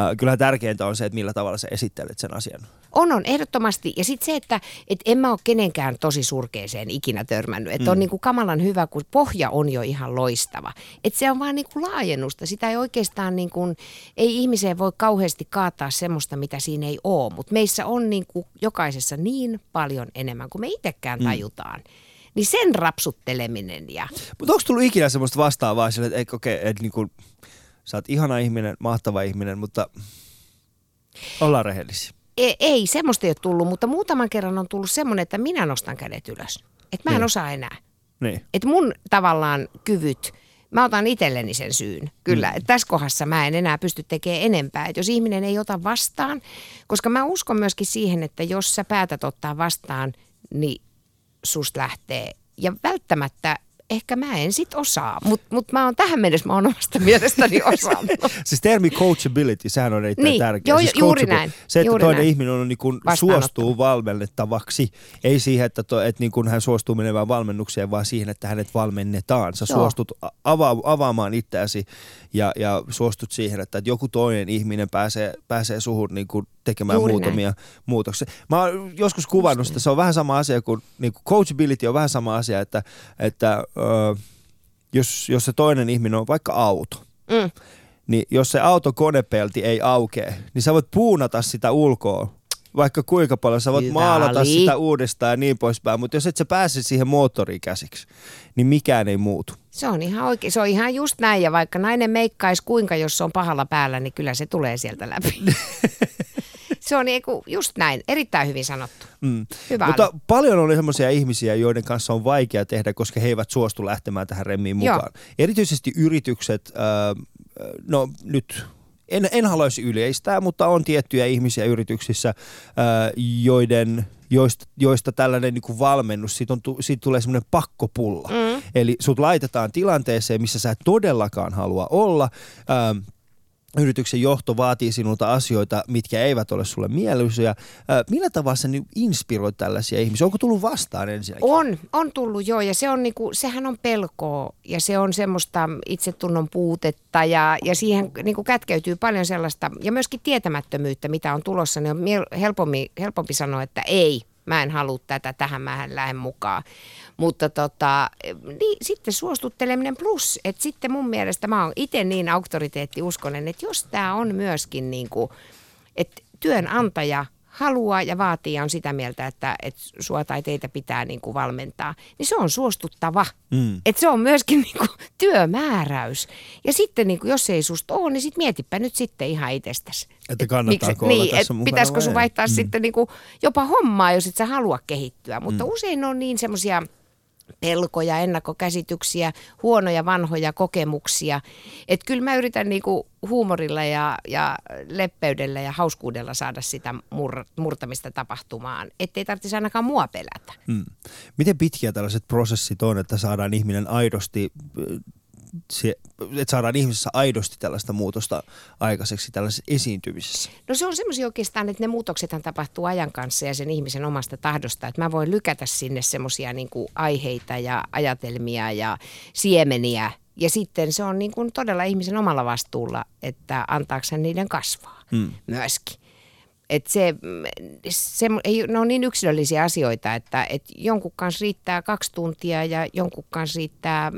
äh, kyllä tärkeintä on se, että millä tavalla sä esittelet sen asian. On, on, ehdottomasti. Ja sitten se, että et en mä ole kenenkään tosi surkeeseen ikinä törmännyt. Että mm. on niinku kamalan hyvä, kun pohja on jo ihan loistava. Että se on vaan niinku laajennusta. Sitä ei oikeastaan, niinku, ei ihmiseen voi kauheasti kaataa semmoista, mitä siinä ei ole. Mutta meissä on niinku jokaisessa niin paljon enemmän kuin me itsekään mm. tajutaan. Mm niin sen rapsutteleminen. Ja... Mutta onko tullut ikinä semmoista vastaavaa sille, että okei, okay, että niinku, sä oot ihana ihminen, mahtava ihminen, mutta ollaan rehellisiä. Ei, ei, semmoista ei ole tullut, mutta muutaman kerran on tullut semmoinen, että minä nostan kädet ylös. Että mä en niin. osaa enää. Niin. Että mun tavallaan kyvyt, mä otan itselleni sen syyn. Kyllä, mm. tässä kohdassa mä en enää pysty tekemään enempää. Että jos ihminen ei ota vastaan, koska mä uskon myöskin siihen, että jos sä päätät ottaa vastaan, niin susta lähtee. Ja välttämättä ehkä mä en sit osaa, mutta mut mä oon tähän mennessä mä oon omasta mielestäni *laughs* osannut. siis termi coachability, sehän on erittäin niin, tärkeä. Jo, siis juuri näin. Se, että juuri toinen näin. ihminen on niin kuin suostuu valmennettavaksi, ei siihen, että, to, että niin kuin hän suostuu menemään valmennukseen, vaan siihen, että hänet valmennetaan. Sä Joo. suostut ava, avaamaan itseäsi ja, ja suostut siihen, että, että joku toinen ihminen pääsee, pääsee suhun niin kuin tekemään Juuri muutamia näin. muutoksia. Mä oon joskus kuvannut sitä, se on vähän sama asia kuin, niin kuin coachability on vähän sama asia, että, että jos, jos se toinen ihminen on vaikka auto, mm. niin jos se auto konepelti ei aukee, niin sä voit puunata sitä ulkoa vaikka kuinka paljon. Sä voit Hyvä maalata oli. sitä uudestaan ja niin poispäin, mutta jos et sä pääse siihen moottoriin käsiksi, niin mikään ei muutu. Se on ihan oikein, se on ihan just näin ja vaikka nainen meikkaisi kuinka, jos se on pahalla päällä, niin kyllä se tulee sieltä läpi. *laughs* se on niinku just näin, erittäin hyvin sanottu. Mm. Hyvä Mutta Ali. paljon oli sellaisia ihmisiä, joiden kanssa on vaikea tehdä, koska he eivät suostu lähtemään tähän remmiin mukaan. Joo. Erityisesti yritykset, äh, no nyt en, en haluaisi yleistää, mutta on tiettyjä ihmisiä yrityksissä, äh, joiden joista, joista tällainen niin kuin valmennus, siitä, on, siitä tulee semmoinen pakkopulla. Mm. Eli sut laitetaan tilanteeseen, missä sä et todellakaan halua olla. Ähm, yrityksen johto vaatii sinulta asioita, mitkä eivät ole sulle mieluisia. Millä tavalla sä inspiroit tällaisia ihmisiä? Onko tullut vastaan ensinnäkin? On, on tullut joo ja se on niinku, sehän on pelkoa ja se on semmoista itsetunnon puutetta ja, ja siihen niinku kätkeytyy paljon sellaista ja myöskin tietämättömyyttä, mitä on tulossa. Niin on helpompi, helpompi sanoa, että ei, mä en halua tätä, tähän mä en lähde mukaan. Mutta tota, niin, sitten suostutteleminen plus, että sitten mun mielestä mä oon itse niin auktoriteettiuskonen, että jos tämä on myöskin niin kuin, että työnantaja haluaa ja vaatii ja on sitä mieltä, että, että sua tai teitä pitää niin kuin valmentaa, niin se on suostuttava. Mm. Että se on myöskin *laughs* niin kuin työmääräys. Ja sitten niin kuin, jos ei susta ole, niin sit mietipä nyt sitten ihan itsestäsi. Että kannattaako et, olla niin, tässä et Pitäisikö sun vaihtaa mm. sitten niin kuin jopa hommaa, jos et sä halua kehittyä. Mutta mm. usein on niin semmoisia pelkoja, ennakkokäsityksiä, huonoja vanhoja kokemuksia. Että kyllä mä yritän niinku huumorilla ja, ja leppeydellä ja hauskuudella saada sitä mur, murtamista tapahtumaan, ettei tarvitsisi ainakaan mua pelätä. Hmm. Miten pitkiä tällaiset prosessit on, että saadaan ihminen aidosti se, että saadaan ihmisessä aidosti tällaista muutosta aikaiseksi tällaisessa esiintymisessä? No se on semmoisia oikeastaan, että ne muutoksethan tapahtuu ajan kanssa ja sen ihmisen omasta tahdosta. Että mä voin lykätä sinne semmoisia niin aiheita ja ajatelmia ja siemeniä. Ja sitten se on niin kuin todella ihmisen omalla vastuulla, että antaako niiden kasvaa hmm. myöskin. Et se, se, ei, ne on niin yksilöllisiä asioita, että et jonkun kanssa riittää kaksi tuntia ja jonkun kanssa riittää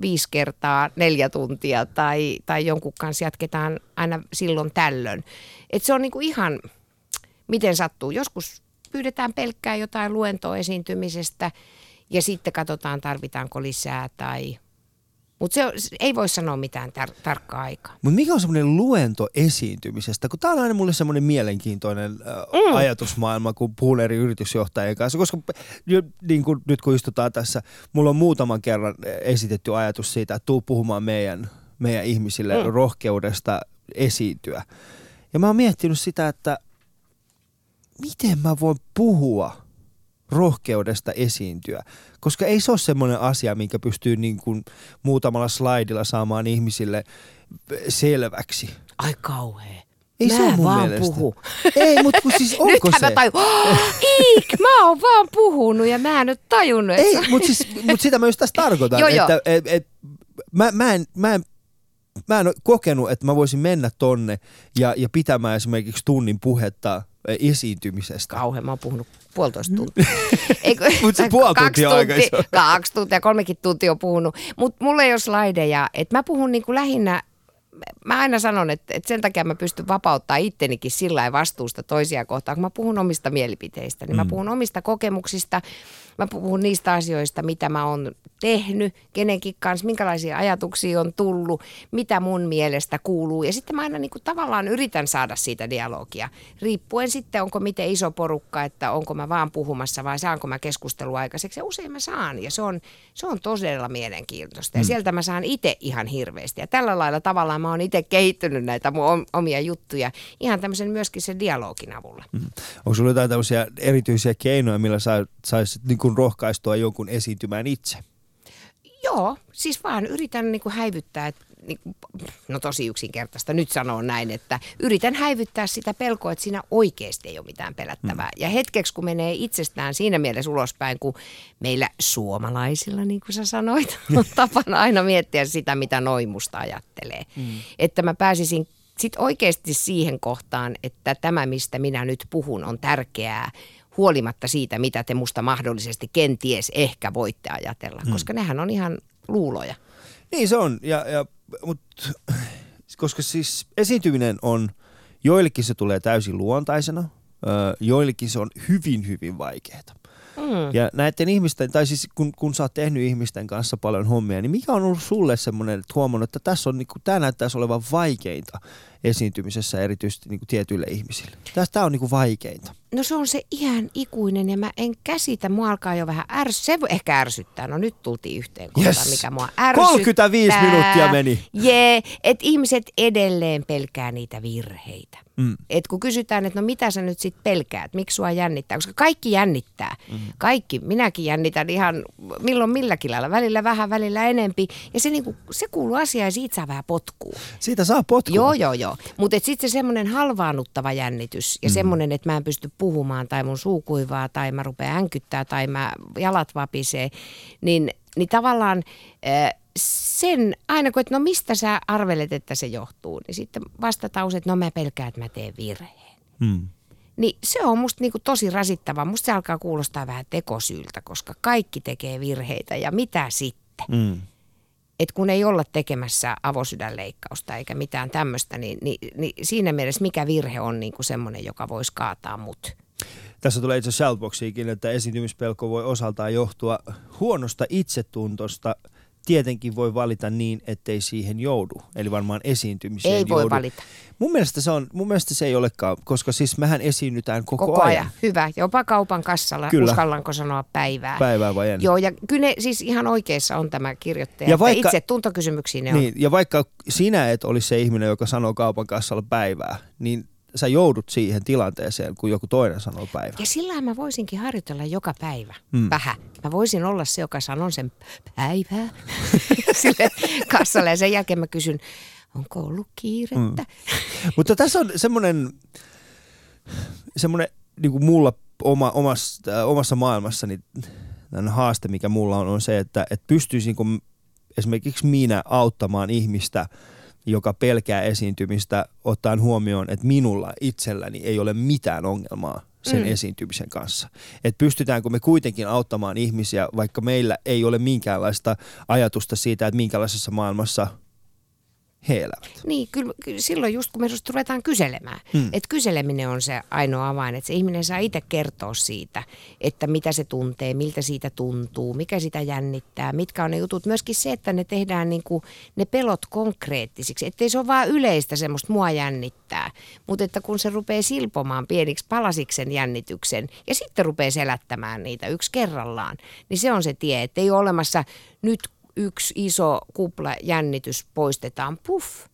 viisi kertaa neljä tuntia tai, tai jonkun kanssa jatketaan aina silloin tällöin. Et se on niinku ihan, miten sattuu. Joskus pyydetään pelkkää jotain luentoa esiintymisestä ja sitten katsotaan tarvitaanko lisää tai mutta se ei voi sanoa mitään tar- tarkkaa aikaa. Mutta mikä on semmoinen luento esiintymisestä? Kun tämä on aina mulle semmoinen mielenkiintoinen äh, mm. ajatusmaailma, kun puhun eri yritysjohtajien kanssa. Koska niin kun, nyt kun istutaan tässä, mulla on muutaman kerran esitetty ajatus siitä, että tuu puhumaan meidän, meidän ihmisille mm. rohkeudesta esiintyä. Ja mä oon miettinyt sitä, että miten mä voin puhua – rohkeudesta esiintyä. Koska ei se ole semmoinen asia, minkä pystyy niin kuin muutamalla slaidilla saamaan ihmisille selväksi. Ai kauhea. Ei mä se ole mun vaan mielestä. puhu. Ei, mutta kun siis *laughs* onko Nythän se? mä tajun, oh, Iik, mä oon vaan puhunut ja mä en nyt tajunnut. Ei, mutta siis, mut sitä mä just tässä tarkoitan, Joo, joo. että et, et, mä, mä, en, mä, en, mä en ole kokenut, että mä voisin mennä tonne ja, ja pitämään esimerkiksi tunnin puhetta esiintymisestä. Kauhean, mä oon puhunut puolitoista tuntia. *laughs* Eikö, Mut se puoli kaksi tuntia on aika tuntia, iso. Kaksi tuntia, kolmekin tuntia on puhunut. Mutta mulla ei ole slaideja. Et mä puhun niinku lähinnä, mä aina sanon, että, että sen takia mä pystyn vapauttaa ittenikin sillä lailla vastuusta toisia kohtaan, kun mä puhun omista mielipiteistä. Niin mä puhun omista kokemuksista, mä puhun niistä asioista, mitä mä oon tehnyt, kenenkin kanssa, minkälaisia ajatuksia on tullut, mitä mun mielestä kuuluu. Ja sitten mä aina niin kuin tavallaan yritän saada siitä dialogia, riippuen sitten onko miten iso porukka, että onko mä vaan puhumassa vai saanko mä keskustelua aikaiseksi. Ja usein mä saan ja se on, se on todella mielenkiintoista. Ja sieltä mä saan itse ihan hirveästi. Ja tällä lailla tavallaan mä oon itse kehittynyt näitä mun om- omia juttuja ihan tämmöisen myöskin sen dialogin avulla. Onko sulla jotain tämmöisiä erityisiä keinoja, millä sä saisit niin kuin rohkaistua jonkun esiintymään itse? Joo, siis vaan yritän niin kuin häivyttää, että niin no tosi yksinkertaista nyt sanoo näin, että yritän häivyttää sitä pelkoa, että siinä oikeasti ei ole mitään pelättävää. Mm. Ja hetkeksi, kun menee itsestään siinä mielessä ulospäin, kun meillä suomalaisilla, niin kuin sä sanoit, *laughs* on tapana aina miettiä sitä, mitä noin musta ajattelee. Mm. Että mä pääsisin sitten oikeasti siihen kohtaan, että tämä, mistä minä nyt puhun, on tärkeää huolimatta siitä, mitä te musta mahdollisesti kenties ehkä voitte ajatella, mm. koska nehän on ihan luuloja. Niin se on, ja, ja, mut, koska siis esiintyminen on, joillekin se tulee täysin luontaisena, joillekin se on hyvin, hyvin vaikeaa. Mm. Ja näiden ihmisten, tai siis kun, kun sä oot tehnyt ihmisten kanssa paljon hommia, niin mikä on ollut sulle semmoinen, että huomannut, että tässä on, niin kuin, tämä näyttäisi olevan vaikeinta esiintymisessä erityisesti niin kuin tietyille ihmisille. Tämä on niin kuin vaikeinta. No se on se ihan ikuinen ja mä en käsitä, mua alkaa jo vähän ärs, se ehkä ärsyttää. No nyt tultiin yhteen kohtaan, Yes. mikä mua ärsyttää. 35 minuuttia meni. Jee, että ihmiset edelleen pelkää niitä virheitä. Mm. Et kun kysytään, että no mitä sä nyt sit pelkäät, miksi sua jännittää, koska kaikki jännittää. Mm. Kaikki, minäkin jännitän ihan milloin milläkin lailla, välillä vähän, välillä enempi. Ja se, niinku, se kuuluu asiaan ja siitä saa vähän potkua. Siitä saa potkua. Joo, joo, joo. Mutta sitten se semmoinen halvaannuttava jännitys ja mm. semmoinen, että mä en pysty puhumaan tai mun suu kuivaa tai mä rupean änkyttää tai mä jalat vapisee, niin, niin tavallaan äh, sen, aina kun, että no mistä sä arvelet, että se johtuu, niin sitten vastataan että no mä pelkään, että mä teen virheen. Mm. Niin se on musta niinku tosi rasittavaa. Musta se alkaa kuulostaa vähän tekosyyltä, koska kaikki tekee virheitä ja mitä sitten? Mm. Että kun ei olla tekemässä avosydänleikkausta eikä mitään tämmöistä, niin, niin, niin siinä mielessä mikä virhe on niin kuin semmoinen, joka voisi kaataa mut. Tässä tulee itse asiassa että esiintymispelko voi osaltaan johtua huonosta itsetuntosta. Tietenkin voi valita niin, ettei siihen joudu. Eli varmaan esiintymiseen Ei voi joudu. valita. Mun mielestä, se on, mun mielestä se ei olekaan, koska siis mehän esiinnytään koko, Koko ajan. ajan. Hyvä. Jopa kaupan kassalla. Kyllä. Uskallanko sanoa päivää? Päivää vai en? Joo, ja kyllä ne, siis ihan oikeassa on tämä kirjoittaja. Ja vaikka- itse tuntokysymyksiin ne on. Niin, ja vaikka sinä et olisi se ihminen, joka sanoo kaupan kassalla päivää, niin sä joudut siihen tilanteeseen, kun joku toinen sanoo päivä. Ja sillä mä voisinkin harjoitella joka päivä Mm. vähän. Mä voisin olla se, joka sanoo sen päivää *laughs* sille kassalle ja sen jälkeen mä kysyn, onko ollut kiirettä? Mutta tässä on semmoinen, semmoinen niin kuin mulla oma, omassa, äh, omassa maailmassani tämmöinen haaste, mikä mulla on, on se, että, että pystyisinkö esimerkiksi minä auttamaan ihmistä, joka pelkää esiintymistä, ottaen huomioon, että minulla itselläni ei ole mitään ongelmaa sen Mm. esiintymisen kanssa. Että pystytäänkö me kuitenkin auttamaan ihmisiä, vaikka meillä ei ole minkäänlaista ajatusta siitä, että minkälaisessa maailmassa he elävät. Niin, kyllä, kyllä silloin just kun me ruvetaan kyselemään. Mm. Että kyseleminen on se ainoa avain, että se ihminen saa itse kertoa siitä, että mitä se tuntee, miltä siitä tuntuu, mikä sitä jännittää, mitkä on ne jutut. Myöskin se, että ne tehdään niin kuin ne pelot konkreettisiksi, ettei se ole vaan yleistä semmoista mua jännittää, mutta että kun se rupeaa silpomaan pieniksi palasiksi sen jännityksen ja sitten rupeaa selättämään niitä yksi kerrallaan, niin se on se tie, että ei ole olemassa nyt yksi iso kupla jännitys poistetaan, puff,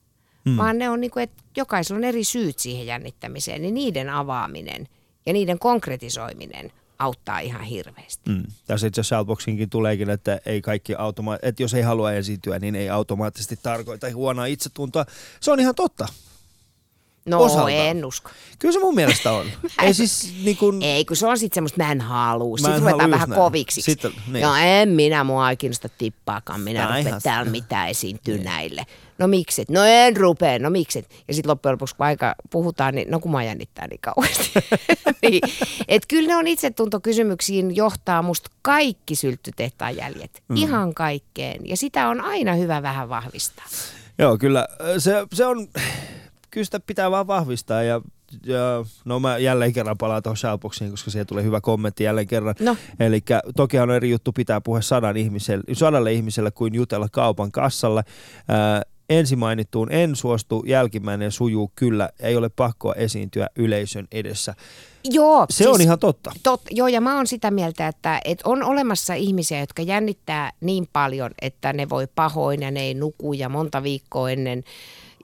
mm. vaan ne on niin kuin, että jokaisella on eri syyt siihen jännittämiseen, niin niiden avaaminen ja niiden konkretisoiminen auttaa ihan hirveästi. Mm. Tässä itse asiassa Shoutboxinkin tuleekin, että, ei kaikki automa- että jos ei halua esiintyä, niin ei automaattisesti tarkoita huonoa itsetuntoa. Se on ihan totta. No Osaltaan. en usko. Kyllä se mun mielestä on. *laughs* ei siis niin kuin, Ei, kun se on sitten semmoista, mä en halua. Sitten en ruvetaan vähän näin. koviksi. Sitten- niin. Joo, en minä, mua ei kiinnosta tippaakaan. Minä rupean ihan- täällä mitään esiintyä näille. No mikset? No en rupea, no mikset? Ja sitten loppujen lopuksi, kun aika puhutaan, niin no kun mä jännittää niin kauheasti. *laughs* niin. Et kyllä ne on itsetuntokysymyksiin johtaa musta kaikki sylttytehtaan jäljet. Mm. Ihan kaikkeen. Ja sitä on aina hyvä vähän vahvistaa. joo, kyllä se, se on, kyllä sitä pitää vaan vahvistaa ja ja, no mä jälleen kerran palaan tuohon Shoutboxiin, koska siihen tulee hyvä kommentti jälleen kerran. No. Eli toki on eri juttu pitää puhua sadan ihmiselle, sadalle ihmiselle kuin jutella kaupan kassalla. Ää, ensi mainittuun en suostu, jälkimmäinen sujuu kyllä, ei ole pakkoa esiintyä yleisön edessä. Joo, Se on ihan totta. Tot, joo, ja mä oon sitä mieltä, että, että on olemassa ihmisiä, jotka jännittää niin paljon, että ne voi pahoin ja ne ei nuku ja monta viikkoa ennen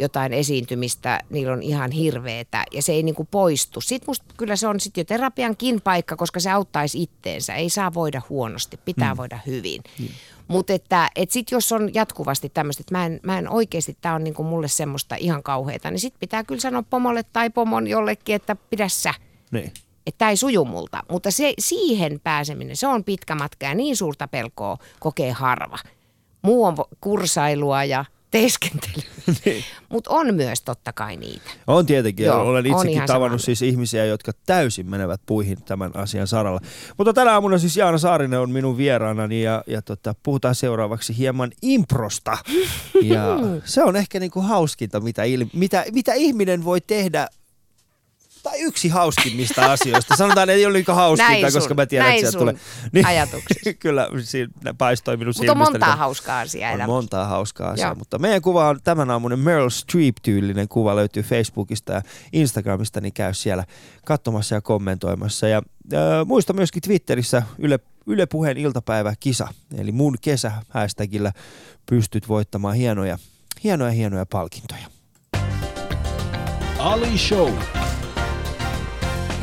jotain esiintymistä, niillä on ihan hirveetä ja se ei niinku poistu. Sitten musta kyllä se on sitten jo terapiankin paikka, koska se auttaisi itteensä. Ei saa voida huonosti, pitää mm. voida hyvin. Mm. Mutta että et sitten jos on jatkuvasti tämmöistä, että mä en, mä en oikeasti, tämä on niinku mulle semmoista ihan kauheata, niin sitten pitää kyllä sanoa pomolle tai pomon jollekin, että pidä sä Niin. että tämä ei suju multa. Mutta se, siihen pääseminen, se on pitkä matka ja niin suurta pelkoa kokee harva. Muu on kursailua ja teeskentelyä. *laughs* Niin. Mutta on myös totta kai niitä. On tietenkin. Joo, Olen itsekin tavannut siis ihmisiä, jotka täysin menevät puihin tämän asian saralla. Mutta tänä aamuna siis Jaana Saarinen on minun vieraanani ja, ja tota, puhutaan seuraavaksi hieman improsta. Ja *laughs* se on ehkä niinku hauskinta, mitä, il, mitä, mitä ihminen voi tehdä tai yksi hauskimmista *laughs* asioista. Sanotaan, että ei ole niinku hauskinta, sun- koska mä tiedän, että sieltä tulee. *laughs* ajatukset. *laughs* Kyllä, siinä paistoi minun Mutta on montaa hauskaa asiaa on elämässä. montaa hauskaa asiaa, Joo. mutta meidän kuva on tämän aamunen Meryl Streep-tyylinen kuva, löytyy Facebookista ja Instagramista, niin käy siellä katsomassa ja kommentoimassa. Ja äh, muista myöskin Twitterissä Yle, Yle Puheen iltapäivä kisa, eli mun kesä hashtagillä pystyt voittamaan hienoja, hienoja, hienoja palkintoja. Ali Show.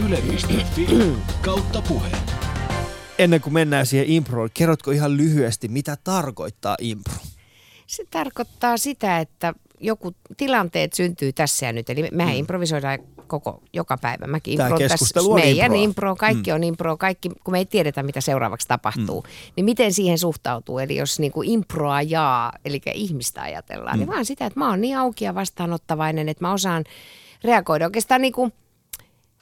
Yle.fi kautta puhe. Ennen kuin mennään siihen improon, kerrotko ihan lyhyesti, mitä tarkoittaa impro? Se tarkoittaa sitä, että joku tilanteet syntyy tässä ja nyt. Eli mehän mm. improvisoidaan koko, joka päivä. Mäkin Tää impro keskustelu on meidän improa. impro, kaikki mm. on impro, kaikki, kun me ei tiedetä, mitä seuraavaksi tapahtuu. Mm. Niin miten siihen suhtautuu? Eli jos niinku improa jaa, eli ihmistä ajatellaan, mm. niin vaan sitä, että mä oon niin auki ja vastaanottavainen, että mä osaan reagoida. Oikeastaan niinku,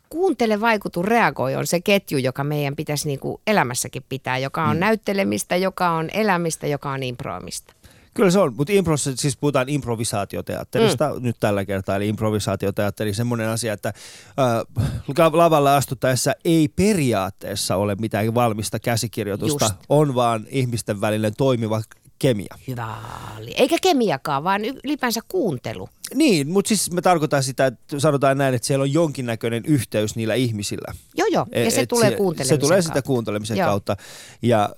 kuuntele, vaikutu, reagoi on se ketju, joka meidän pitäisi niinku elämässäkin pitää, joka on mm. näyttelemistä, joka on elämistä, joka on improamista. Kyllä se on, mutta improssa siis puhutaan improvisaatioteatterista mm. nyt tällä kertaa, eli improvisaatioteatteri, semmoinen asia, että äh, lavalle astuttaessa ei periaatteessa ole mitään valmista käsikirjoitusta, Just. on vaan ihmisten välinen toimiva kemia. Hyvä. oli. Eikä kemiakaan, vaan ylipäänsä kuuntelu. Niin, mutta siis me tarkoitan sitä, että sanotaan näin, että siellä on jonkinnäköinen yhteys niillä ihmisillä. Joo, joo. Ja Et- se et tulee se- kuuntelemisen Se tulee sitä kautta. kuuntelemisen Joo. kautta. Ja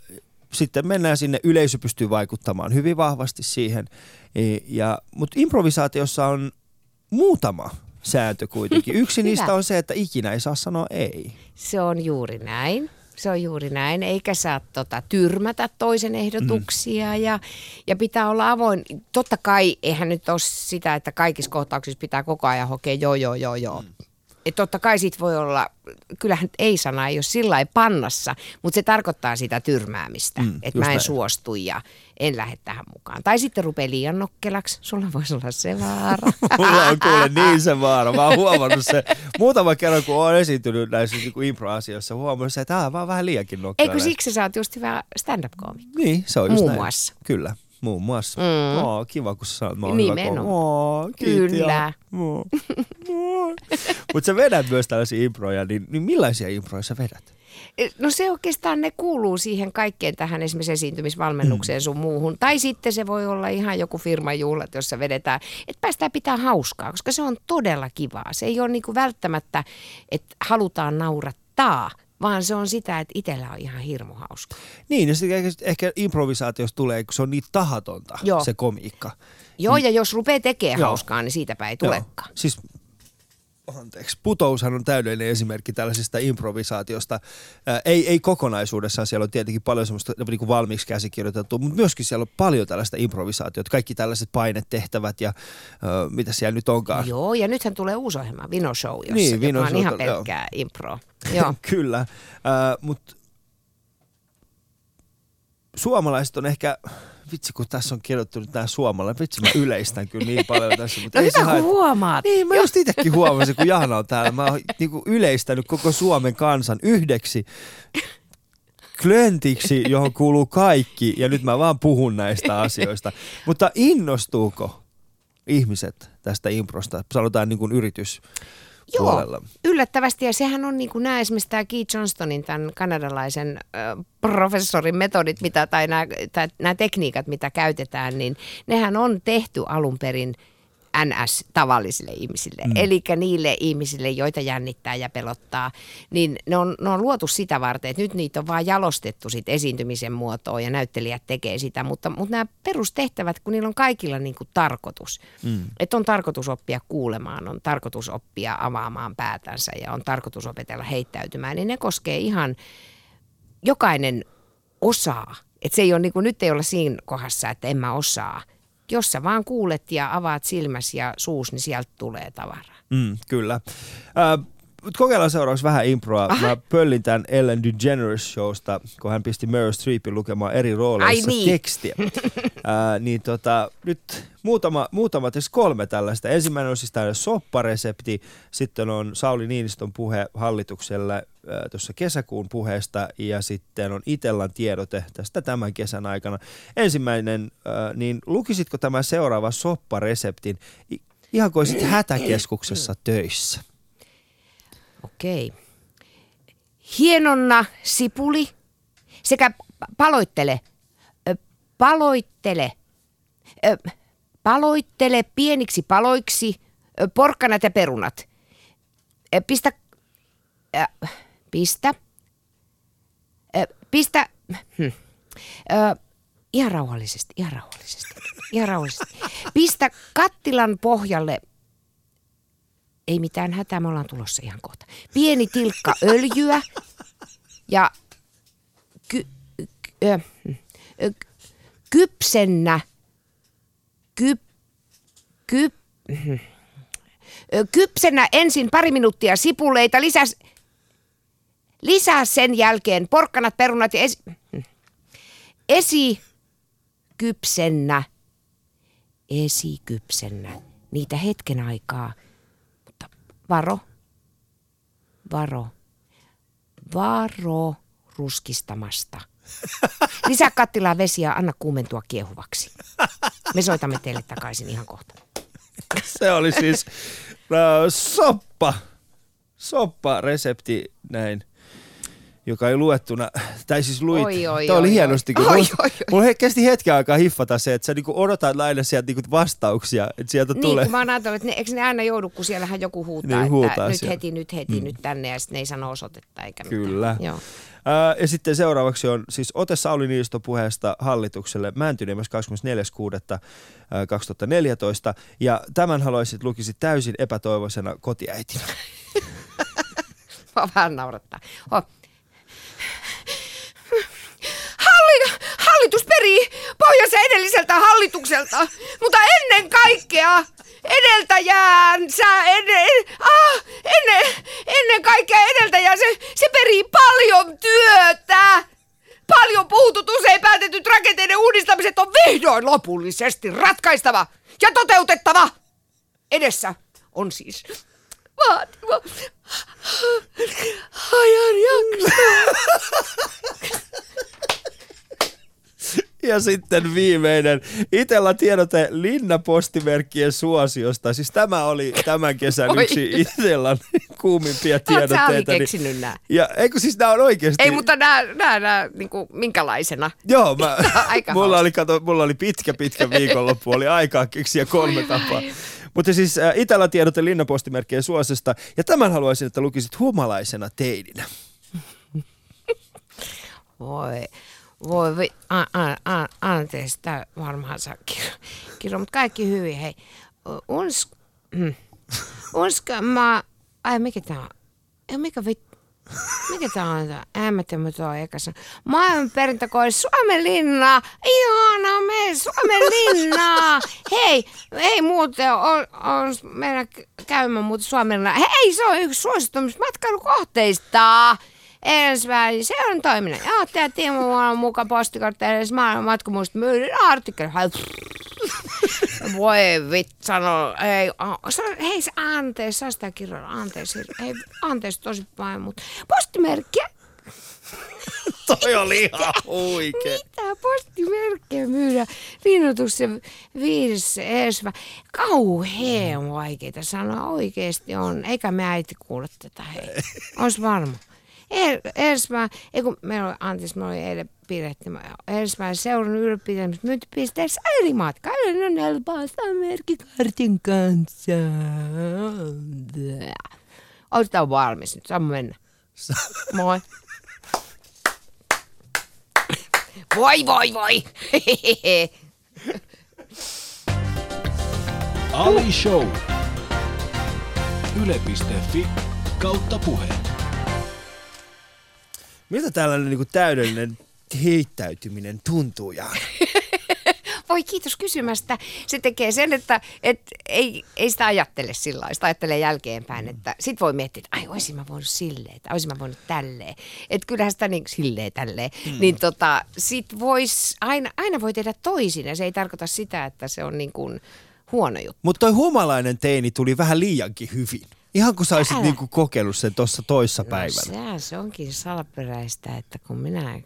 sitten mennään sinne, yleisö pystyy vaikuttamaan hyvin vahvasti siihen. E, Ja, mutta improvisaatiossa on muutama sääntö kuitenkin. *laughs* Yksi niistä on se, että ikinä ei saa sanoa ei. Se on juuri näin. Se on juuri näin, eikä saa tota, tyrmätä toisen ehdotuksia mm. ja, ja pitää olla avoin. Totta kai eihän nyt ole sitä, että kaikissa kohtauksissa pitää koko ajan hokea joo, joo, joo, joo. Mm. Et totta kai sit voi olla, kyllähän ei-sana ei ole sillä lailla pannassa, mutta se tarkoittaa sitä tyrmäämistä, Mm, että mä en näin. suostu ja en lähde tähän mukaan. Tai sitten rupeaa liian nokkelaksi, sulla voisi olla se vaara. *laughs* Mulla on kuule niin se vaara. Mä oon huomannut se muutama kerran, kun oon esiintynyt näissä niin impro-asioissa, huomannut se, että tämä on vaan vähän liiankin nokkela. Eikö siksi sä oot just hyvä stand-up-koomikko? Niin, se on just Muun näin. muassa. Kyllä, muun muassa. Mm. Oo, kiva, kun sä sanot, mä oon hyvä Nimenomaan. koomikko. Oo. Kyllä. Mutta sä vedät myös tällaisia improja, niin, niin millaisia improja sä vedät? No se oikeastaan ne kuuluu siihen kaikkeen tähän esimerkiksi esiintymisvalmennukseen sun muuhun. Tai sitten se voi olla ihan joku firman juhlat, jossa vedetään, että päästään pitää hauskaa, koska se on todella kivaa. Se ei ole niinku välttämättä, että halutaan naurattaa, vaan se on sitä, että itsellä on ihan hirmu hauska. Niin, ja sitten ehkä, ehkä improvisaatiosta tulee, kun se on niin tahatonta, Joo. se komiikka. Joo, ja jos rupeaa tekemään Joo. hauskaa, niin siitäpä ei Joo. tulekaan. Siis anteeksi, putoushan on täydellinen esimerkki tällaisesta improvisaatiosta. Ää, ei, ei kokonaisuudessaan, siellä on tietenkin paljon semmoista niin kuin valmiiksi käsikirjoitettua, mutta myöskin siellä on paljon tällaista improvisaatiota, kaikki tällaiset painetehtävät ja ää, mitä siellä nyt onkaan. Joo, ja nythän tulee uusi ohjelma, Vino Show, jossa Niin, Vino on ihan joo. pelkkää impro. Joo. *laughs* Kyllä, mutta suomalaiset on ehkä, vitsi kun tässä on kirjoittanut tämä suomalainen, vitsi mä yleistän kyllä niin paljon tässä, mutta No ei se hyvä, kun huomaat. Niin, mä just itsekin huomasin, kun Jahna on täällä. Mä oon niinku yleistänyt koko Suomen kansan yhdeksi klöntiksi, johon kuuluu kaikki, ja nyt mä vaan puhun näistä asioista. Mutta innostuuko ihmiset tästä improsta, sanotaan niin kuin yritys puolella? yllättävästi. Ja sehän on niin kuin nämä esimerkiksi tämä Keith Johnstonin, tämän kanadalaisen ö, professorin metodit, mitä, tai nämä, tai nämä tekniikat, mitä käytetään, niin nehän on tehty alun perin NS-tavallisille ihmisille. Mm. Eli niille ihmisille, joita jännittää ja pelottaa, niin ne on, ne on luotu sitä varten, että nyt niitä on vaan jalostettu sit esiintymisen muotoon ja näyttelijät tekee sitä, mutta, mutta nämä perustehtävät, kun niillä on kaikilla niin kuin tarkoitus, mm. että on tarkoitus oppia kuulemaan, on tarkoitus oppia avaamaan päätänsä ja on tarkoitus opetella heittäytymään, niin ne koskee ihan jokainen osaa. Että se ei ole, niin kuin, nyt ei olla siinä kohdassa, että en mä osaa. Jos sä vaan kuulet ja avaat silmäsi ja suus, niin sieltä tulee tavaraa. Mm, kyllä. Äh, mut kokeillaan seuraavaksi vähän improa. Aha. Mä pöllin tämän Ellen DeGeneres showsta, kun hän pisti Meryl Streepin lukemaan eri rooleissa Ai niin. tekstiä. äh, niin tota, nyt muutama, muutama siis kolme tällaista. Ensimmäinen on siis tällainen sopparesepti, sitten on Sauli Niinistön puhe hallitukselle tuossa kesäkuun puheesta ja sitten on Itellan tiedote tästä tämän kesän aikana. Ensimmäinen, äh, niin lukisitko tämän seuraava soppareseptin ihan kuin *clears throat* hätäkeskuksessa töissä? Okei. Hienonna sipuli sekä pa- paloittele, paloittele, paloittele pieniksi paloiksi porkkanat ja perunat. Pistä, pistä, pistä, hm. Ö, ihan rauhallisesti, ihan rauhallisesti, ihan rauhallisesti. Pistä kattilan pohjalle ei mitään hätää, me ollaan tulossa ihan kohta. Pieni tilkka öljyä ja ky, ky, ö, kypsennä, ky, ky, ö, kypsennä ensin pari minuuttia sipuleita, lisää, lisää sen jälkeen porkkanat, perunat ja esi, esi kypsennä, esikypsennä niitä hetken aikaa – varo, varo, varo ruskistamasta. Lisää kattilaa vesiä anna kuumentua kiehuvaksi. Me soitamme teille takaisin ihan kohta. Se oli siis äh, soppa, soppa-resepti näin, joka ei luettuna, tai siis luit, Oi, oi, tämä oli oi, hienosti, kun oi. mulla, Oi, oi, mulla he- kesti hetken aikaa hiffata se, että sä niinku odotat aina sieltä niinku vastauksia, että sieltä Niin, tulee. kun mä oon ajatellut, että ne, eikö ne aina joudu, kun siellähän joku huutaa, Niin, että huutaa nyt siellä. heti, nyt heti, mm. nyt tänne, ja sitten ne ei sano osoitetta eikä mitään. Kyllä. Joo. Ää, ja sitten seuraavaksi on siis ote Sauli Niiston puheesta hallitukselle Mäntyniemessä 24.6.2014. Ja tämän haluaisit lukisi täysin epätoivoisena kotiäitinä. *laughs* Mä vähän naurattaa. Oh. Hallitus perii pohjansa edelliseltä hallitukselta, mutta ennen kaikkea edeltäjäänsä, ennen, ah, ennen, ennen kaikkea edeltäjää, se, se perii paljon työtä. Paljon puhutut usein päätetyt rakenteiden uudistamiset on vihdoin lopullisesti ratkaistava ja toteutettava. Edessä on siis vaativa ajanjakso. *laughs* Ja sitten viimeinen. Itellä tiedote Linna-postimerkkien suosiosta. Siis tämä oli tämän kesän Oi. yksi Itellan kuumimpia tiedotteita. niin- keksinyt nää? Ja eikö siis nämä on oikeasti... Ei, mutta nää, nää, nää niinku, minkälaisena? Joo, mä, *laughs* Aika *laughs* mulla, hauska. oli, kato, mulla oli pitkä, pitkä viikonloppu, oli aikaa keksiä kolme tapaa. Mutta siis äh, Itälä tiedote linnapostimerkkien suosesta, ja tämän haluaisin, että lukisit humalaisena teininä. Voi, voi, vi, a, a, a, anteeksi, tää varmaan saa kirjo, kirjo, mutta kaikki hyvin, hei. Uns, mm, unska mä, ai mikä tää on? Ei, mikä vit, mikä tää on tää? On eka sana. Maailman perintökoi Suomen linna. Ihana me Suomen linna. Hei, hei muuten on, on meidän käymään muuten Suomen linna. Hei, se on yksi suositummista matkailukohteista. Ensimmäinen se on toiminnan johtaja Timo Vuolan mukaan postikortteille maailman matkamuista myydyn artikkeli. Voi vit, sano, ei, sano, hei se anteeksi, saa sitä kirjoilla, anteeksi, hei, anteeksi tosi paljon, mutta postimerkkiä, Toi oli ihan huikea. mitä postimerkkejä myydään, linnoitus ja viidessä esvä, kauhean vaikeita sanoa oikeesti on, eikä me äiti kuule tätä, hei, ois varma. Ersmä, ei kun meillä oli, anteeksi, me oli eilen pidetty, Ersmä seuran ylläpitämässä myyntipisteessä eri matkailijoiden on helposta merkkikartin kanssa. Oletko valmis nyt? Saamme mennä. Moi. Voi, voi, voi. Ali Show. Yle.fi kautta puhe. Miltä tällainen niin täydellinen heittäytyminen tuntuu, Jaana? *laughs* Voi kiitos kysymästä. Se tekee sen, että et ei, ei sitä ajattele sillä lailla. Sitä ajattelee jälkeenpäin, että sit voi miettiä, että ai olisin mä voinut silleen, tai olisin mä voinut tälleen. Että kyllähän sitä niin silleen tälleen. Mm. Niin tota, sit vois, aina, aina voi tehdä toisin ja se ei tarkoita sitä, että se on niin kuin huono juttu. Mutta toi humalainen teini tuli vähän liiankin hyvin. Ihan kun sä olisit Älä. niinku kokeillut sen tuossa toissa No, päivänä. se onkin salaperäistä, että kun minä en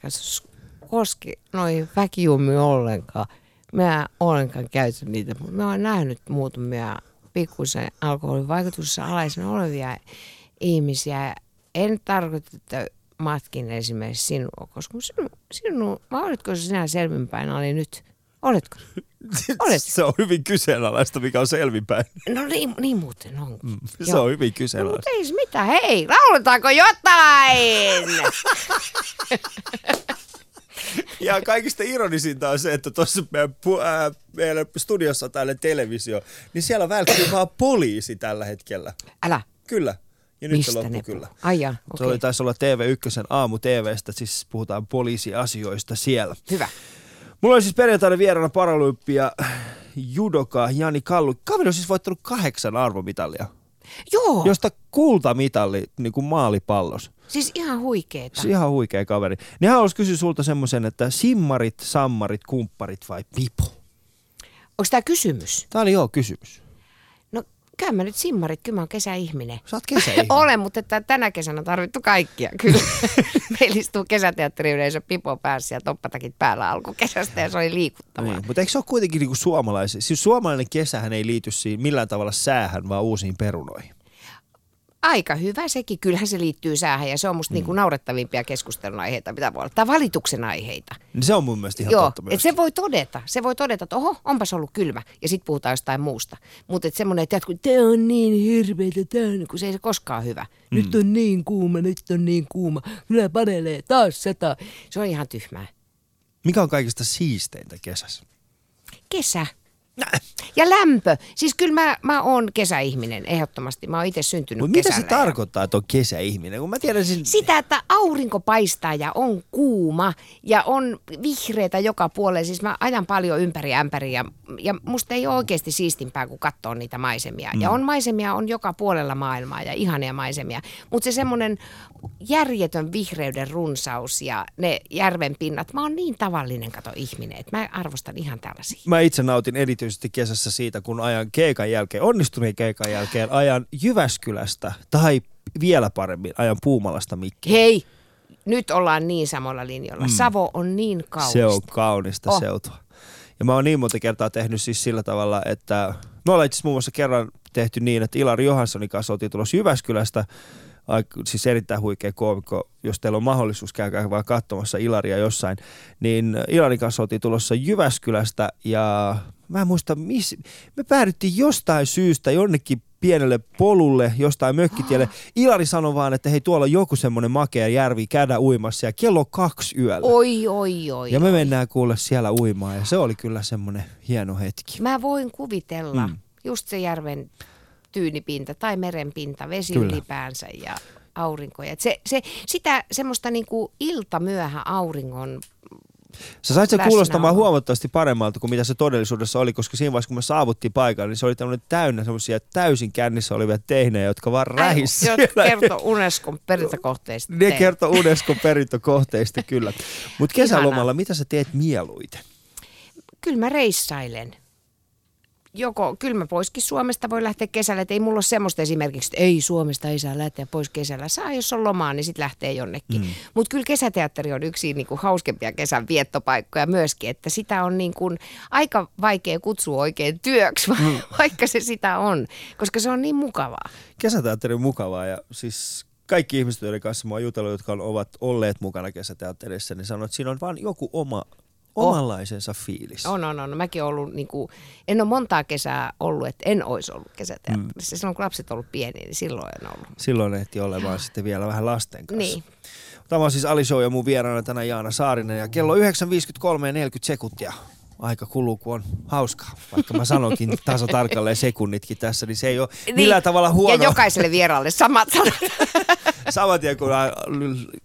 koski noihin väkijuomiin ollenkaan. Mä en ollenkaan käytä niitä, mutta mä oon nähnyt muutamia pikkusen alkoholin vaikutuksessa alaisena olevia ihmisiä. En tarkoita, että matkin esimerkiksi sinua, koska sinun, sinun vai oletko sinä selvinpäin oli nyt? Oletko? *laughs* Olet. se on hyvin kyseenalaista, mikä on selvinpäin. No niin, niin muuten on. Mm, Se on hyvin No, kyseenalaista. mutta ei se mitään. Hei, lauletaanko jotain? *laughs* Ja kaikista ironisinta on se, että tuossa meidän, ää, meidän studiossa täällä televisio, niin siellä välkkyy vaan poliisi tällä hetkellä. Älä. Kyllä. Ja nyt Mistä se loppu ne kyllä. Ai jaa, Se okei. oli, taisi olla TV1 aamu TVstä, siis puhutaan poliisiasioista siellä. Hyvä. Mulla oli siis perjantaina vieraana paralympia judoka Jani Kallu. Kaveri on siis voittanut kahdeksan arvomitalia, Joo, josta kultamitali niin kuin maalipallos. siis ihan huikeeta. Se ihan huikea kaveri. Niin haluaisin kysyä sulta semmoisen, että simmarit, sammarit, kumpparit vai pipo? Onko tämä kysymys? Tämä oli joo kysymys. Käy mä nyt simmarit, kyllä mä oon kesäihminen. Sä oot kesäihminen. *laughs* Olen, mutta että tänä kesänä on tarvittu kaikkia. Kyllä. *laughs* Meillä istuu kesäteatteriyleisö pipo päässä ja toppatakit päällä alkukesästä ja se oli liikuttavaa. Niin, mutta eikö se ole kuitenkin niinku suomalaisia? Siis suomalainen kesähän ei liity siihen millään tavalla säähän, vaan uusiin perunoihin. Aika hyvä sekin. Kyllähän se liittyy säähän ja se on musta mm. niinku naurettavimpia keskustelun aiheita, mitä voi olla. Tai valituksen aiheita. Niin se on mun mielestä ihan Joo, totta että se voi todeta. Se voi todeta, että oho, onpas ollut kylmä. Ja sitten puhutaan jostain muusta. Mutta että semmoinen, että jatkuu, te on niin hirveetä, tää on, kun se ei se koskaan hyvä. Mm. Nyt on niin kuuma, nyt on niin kuuma. Kyllä panelee, taas sata. Se on ihan tyhmää. Mikä on kaikista siisteintä kesässä? Kesä. Ja lämpö. Siis kyllä mä, mä oon kesäihminen, ehdottomasti. Mä oon itse syntynyt Mutta mitä se kesällä tarkoittaa, että on kesäihminen? Kun mä tiedän siis... Sitä, että aurinko paistaa ja on kuuma ja on vihreitä joka puolella. Siis mä ajan paljon ympäri ämpäri ja, ja musta ei ole oikeasti siistimpää kuin katsoa niitä maisemia. Mm. Ja on maisemia on joka puolella maailmaa ja ihania maisemia. Mutta se semmoinen järjetön vihreyden runsaus ja ne järven pinnat. Mä oon niin tavallinen kato ihminen, että mä arvostan ihan tällaisia. Mä itse nautin erityisesti kesässä siitä, kun ajan keikan jälkeen, onnistuneen keikan jälkeen, ajan Jyväskylästä tai vielä paremmin ajan Puumalasta Mikkiin. Hei, nyt ollaan niin samalla linjalla. Mm. Savo on niin kaunista. Se on kaunista Oh. seutua. Ja mä oon niin monta kertaa tehnyt siis sillä tavalla, että me ollaan itse muun muassa kerran tehty niin, että Ilari Johanssonin kanssa oltiin tulossa Jyväskylästä, siis erittäin huikea koomikko, jos teillä on mahdollisuus, käykää vaan katsomassa Ilaria jossain, niin Ilarin kanssa oltiin tulossa Jyväskylästä ja mä en muista, miss, me päädyttiin jostain syystä jonnekin pienelle polulle, jostain mökkitielle. Ilari sanoi vaan, että hei tuolla on joku semmoinen makea järvi, käydä uimassa ja kello kaksi yöllä. Oi, oi, oi. Ja me mennään kuulle siellä uimaan ja se oli kyllä semmoinen hieno hetki. Mä voin kuvitella mm. just se järven tyynipinta tai merenpinta, vesi Kyllä. ylipäänsä ja aurinko. Ja se, se, sitä semmoista niinku iltamyöhä auringon, Sä sait läsnäolo. kuulostamaan huomattavasti paremmalta kuin mitä se todellisuudessa oli, koska siinä vaiheessa kun me saavuttiin paikalle, niin se oli tämmöinen täynnä semmoisia täysin kännissä olevia teinejä, jotka vaan rähis jotka siellä. kertoo Unescon perintökohteista. Ne kertoo Unescon perintökohteista kyllä. Mutta kesälomalla, mitä sä teet mieluiten? Kyllä mä reissailen. Joko, kyllä mä poiskin Suomesta voi lähteä kesällä, että ei mulla ole semmoista esimerkiksi, että ei Suomesta ei saa lähteä pois kesällä. Saa, jos on lomaa, niin sitten lähtee jonnekin. Mm. Mutta kyllä kesäteatteri on yksi niin kuin hauskempia kesän viettopaikkoja myöskin, että sitä on niin kuin aika vaikea kutsua oikein työksi, *laughs* mm. vaikka se sitä on, koska se on niin mukavaa. Kesäteatteri on mukavaa ja siis kaikki ihmiset, joiden kanssa mä oon jutellut, jotka ovat olleet mukana kesäteatterissa, niin sanoo, että siinä on vaan joku oma, omanlaisensa fiilis. On, on, on. Mäkin olen ollut, niin kuin, en ole montaa kesää ollut, että en olisi ollut kesäteatterissa. Mm. Silloin kun lapset ollut pieniä, niin silloin en ollut. Silloin ehti olemaan sitten vielä vähän lasten kanssa. Niin. Tämä on siis Ali Show ja mun vieraana tänään Jaana Saarinen ja kello 9.53 ja 40 sekuntia. Aika kuluu, kun on hauskaa. Vaikka mä sanonkin *laughs* taso tarkalleen sekunnitkin tässä, niin se ei ole millään tavalla huono. Ja jokaiselle vieraalle samat sanat. *laughs* Saman tien kun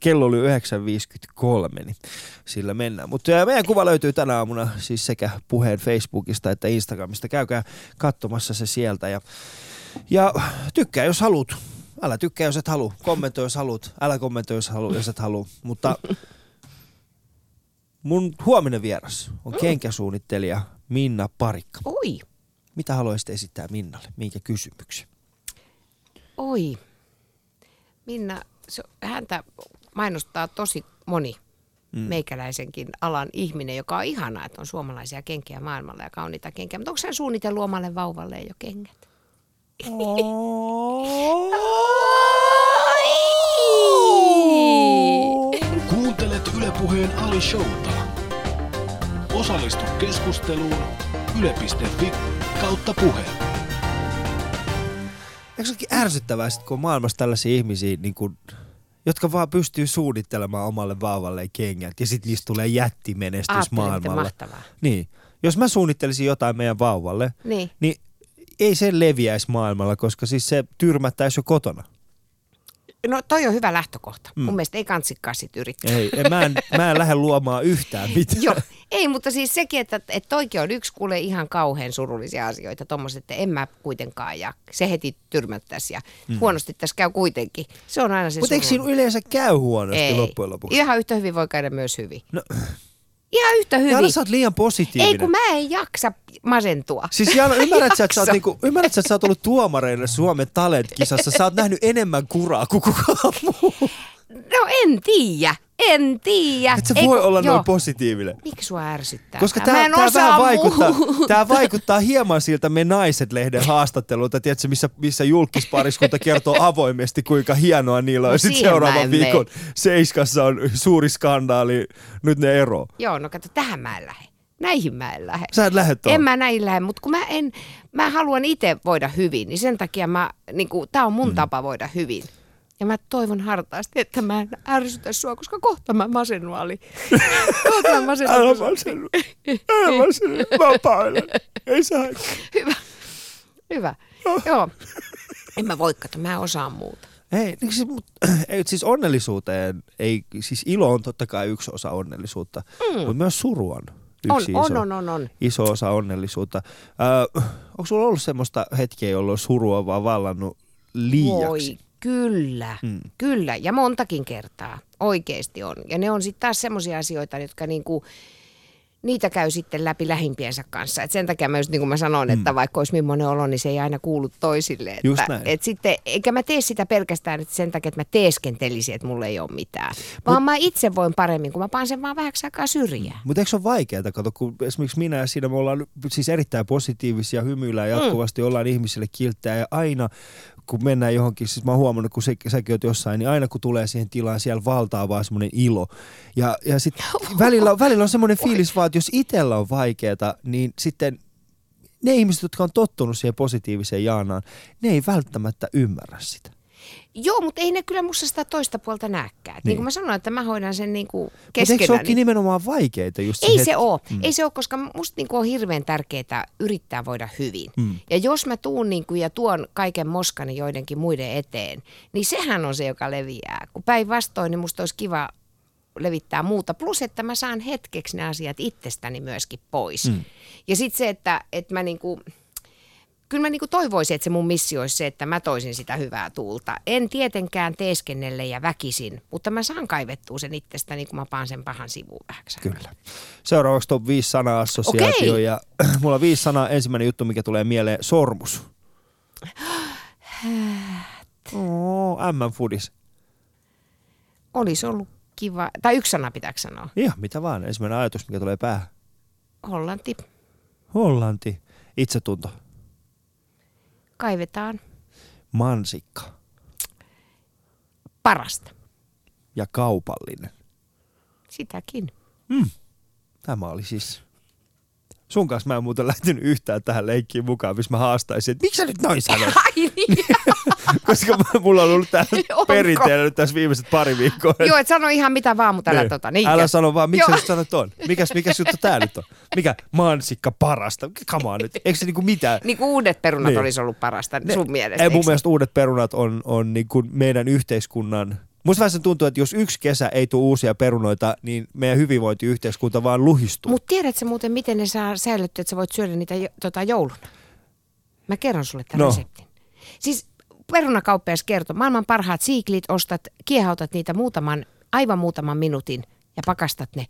kello oli 9.53, niin sillä mennään. Mutta meidän kuva löytyy tänä aamuna siis sekä puheen Facebookista että Instagramista. Käykää katsomassa se sieltä ja, ja tykkää jos haluat. Älä tykkää jos et halua. Kommentoi jos haluat. Älä kommentoi jos, halu, jos et halua. Mutta mun huominen vieras on kenkäsuunnittelija Minna Parikka. Oi, Mitä haluaisit esittää Minnalle? Minkä kysymyksen? oi. Minna, se, häntä mainostaa tosi moni mm. meikäläisenkin alan ihminen, joka on ihanaa, että on suomalaisia kenkiä maailmalla ja kauniita kenkiä. Mutta onko hän suunnitellut omalle vauvalle jo kengät? Kuuntelet Ylepuheen Ali Showta. Osallistu keskusteluun yle.fi kautta puhe. Eikö se olekin ärsyttävää, sit, kun on maailmassa tällaisia ihmisiä, niin kun, jotka vaan pystyy suunnittelemaan omalle vauvalle kengät ja sitten niistä tulee jättimenestys Ajattele, miten maailmalla. mahtavaa. Niin. Jos mä suunnittelisin jotain meidän vauvalle, Niin. niin ei se leviäisi maailmalla, koska siis se tyrmättäisi jo kotona. No toi on hyvä lähtökohta. Mm. Mun mielestä ei kansikaan sit yrittää. Ei, en, mä, en, mä en lähde luomaan yhtään mitään. Joo, ei, mutta siis sekin, että, että toikin on yksi kuule ihan kauhean surullisia asioita, tommoset, että en mä kuitenkaan ja se heti tyrmättäisi ja mm. huonosti tässä käy kuitenkin. Se on aina se Mutta eikö siinä yleensä käy huonosti ei. loppujen lopuksi? Ihan yhtä hyvin voi käydä myös hyvin. No. Ihan yhtä hyvin. Jaana, sä oot liian positiivinen. Ei kun mä en jaksa masentua. Siis Jaana, ymmärrät sä, että sä oot, *laughs* niinku, ymmärrät sä, että sä oot ollut tuomareille Suomen Talent-kisassa. Sä oot nähnyt enemmän kuraa kuin kukaan muu. No en tiedä. En tiedä. Et sä Ei, voi olla joo. noin positiivinen. Miksi sua ärsyttää? Koska Mä tämä, en tämä, osaa vähän vaikuttaa, tämä vaikuttaa hieman siltä me naiset-lehden haastattelulta, tiedätkö, missä, missä julkispariskunta kertoo avoimesti, kuinka hienoa niillä on. No Sitten mä seuraavan viikon Seiskassa on suuri skandaali, nyt ne ero. Joo, no kato, tähän mä en lähde. Näihin mä en lähde. Sä et lähde tuohon. En mä näin lähde, mutta kun mä en, mä haluan itse voida hyvin, niin sen takia mä, niin kuin, tää on mun mm. tapa voida hyvin. Ja mä toivon hartaasti, että mä en ärsytä sua, koska kohta mä masennun Ali. *laughs* Kohta mä masennun. Älä masennu. Älä masennu. Mä painan. Ei saa. Hyvä. Hyvä. Joo. En mä voi kato, mä en osaa muuta. Ei, niin siis, mut, *clears throat* ei, siis onnellisuuteen, ei, siis ilo on totta kai yksi osa onnellisuutta, mm. mutta myös suru on On, yksi on, iso, on, on, on. iso osa onnellisuutta. Öö, onko sulla ollut semmoista hetkeä, jolloin suru on vaan vallannut liiaksi? Voi, kyllä, Mm. mm. kyllä. Ja montakin kertaa oikeasti on. Ja ne on sitten taas semmoisia asioita, jotka niinku, niitä käy sitten läpi lähimpiensä kanssa. Et sen takia mä just niin kuin mä sanoin, että vaikka olisi millainen olo, niin se ei aina kuulu toisille. Että, Just näin. Et sitten, eikä mä tee sitä pelkästään että sen takia, että mä teeskentelisin, että mulla ei ole mitään. Vaan mä itse voin paremmin, kun mä paan sen vaan vähäksi aikaa syrjään. Mutta eikö se ole vaikeaa, kato, kun esimerkiksi minä ja siinä me ollaan siis erittäin positiivisia, hymyillään jatkuvasti, ollaan ihmisille kilttejä ja aina kun mennään johonkin, siis mä oon huomannut, kun sä, säkin oot jossain, niin aina kun tulee siihen tilaan, siellä valtaa vaan semmoinen ilo. Ja, ja sitten *laughs* välillä, välillä on semmoinen fiilis vaan, että jos itsellä on vaikeaa, niin sitten ne ihmiset, jotka on tottunut siihen positiiviseen Jaanaan, ne ei välttämättä ymmärrä sitä. Joo, mutta ei ne kyllä musta sitä toista puolta näkään. Niin. niin kuin mä sanoin, että mä hoidan sen niin kuin Mutta eikö se keskenään. olekin nimenomaan vaikeita just Ei hetki? se ole. Mm. Ei se ole, koska musta niinku on hirveän tärkeää yrittää voida hyvin. Mm. Ja jos mä tuun niinku ja tuon kaiken moskani joidenkin muiden eteen, niin sehän on se, joka leviää. Kun päinvastoin, niin musta olisi kiva levittää muuta. Plus, että mä saan hetkeksi ne asiat itsestäni myöskin pois. Mm. Ja sitten se, että, että mä niinku, kyllä mä niinku toivoisin, että se mun missio olisi se, että mä toisin sitä hyvää tuulta. En tietenkään teeskennelle ja väkisin, mutta mä saan kaivettua sen itsestäni, kun mä paan sen pahan sivuun vähäksi. Kyllä. Seuraavaksi top 5 sana assosiaatio Okei. ja *clears throat* mulla on viisi sanaa. Ensimmäinen juttu, mikä tulee mieleen, sormus. Oh, M-foodis. Olisi ollut kiva, tai yksi sana pitääkö sanoa, Ihan mitä vaan. Ensimmäinen ajatus, mikä tulee päähän. Hollanti, Hollanti. Itsetunto. Kaivetaan Mansikka. parasta, Ja kaupallinen. sitäkin. Tämä oli siis... Sun kanssa mä en muuten lähtenyt yhtään tähän leikkiin mukaan, missä mä haastaisin, että miksi sä nyt noin sanot? *laughs* Ai niin. *laughs* Koska mulla on ollut tää Onko? perinteellä nyt tässä viimeiset pari viikkoa. Joo, et sano ihan mitä vaan, mutta älä Niin. tota. Niin Älä sano vaan, miksi sä nyt sanot on? Mikäs, mikäs juttu tää nyt on? Mikä mansikka parasta? On nyt. Eikö se niinku mitään? Niin kuin uudet perunat Niin. olisi ollut parasta Ne- sun mielestä. Ei mun mielestä uudet perunat on, on niinku meidän yhteiskunnan... Musta vähän se tuntuu, että jos yksi kesä ei tule uusia perunoita, niin meidän hyvinvointiyhteiskunta vaan luhistuu. Mut tiedätkö muuten, miten ne saa säilyttyä, että sä voit syödä niitä tota, jouluna? Mä kerron sulle tämän No. no. reseptin. Siis perunakauppias kertoo, maailman parhaat siiklit, ostat, kiehautat niitä muutaman, aivan muutaman minuutin ja pakastat ne,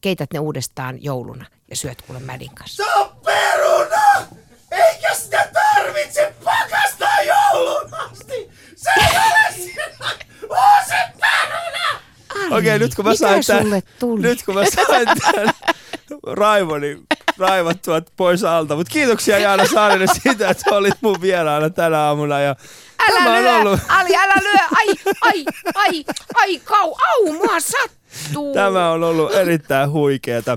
keität ne uudestaan jouluna ja syöt kuule mädin kanssa. Se on peruna! Eikä sitä tarvitse pakastaa joulun asti! Se ei ole se peruna! Okei, nyt kun mä sain tuli? nyt kun mä sain tän raivoni raivattua pois alta. Mutta kiitoksia Jaana Saarinen *laughs* siitä, että olit mun vieraana tänä aamuna. Ja Älä tämä lyö, ollut, Ali, älä lyö, ai, ai, ai, ai, kau, au, mua sattuu. tämä on ollut erittäin huikeeta.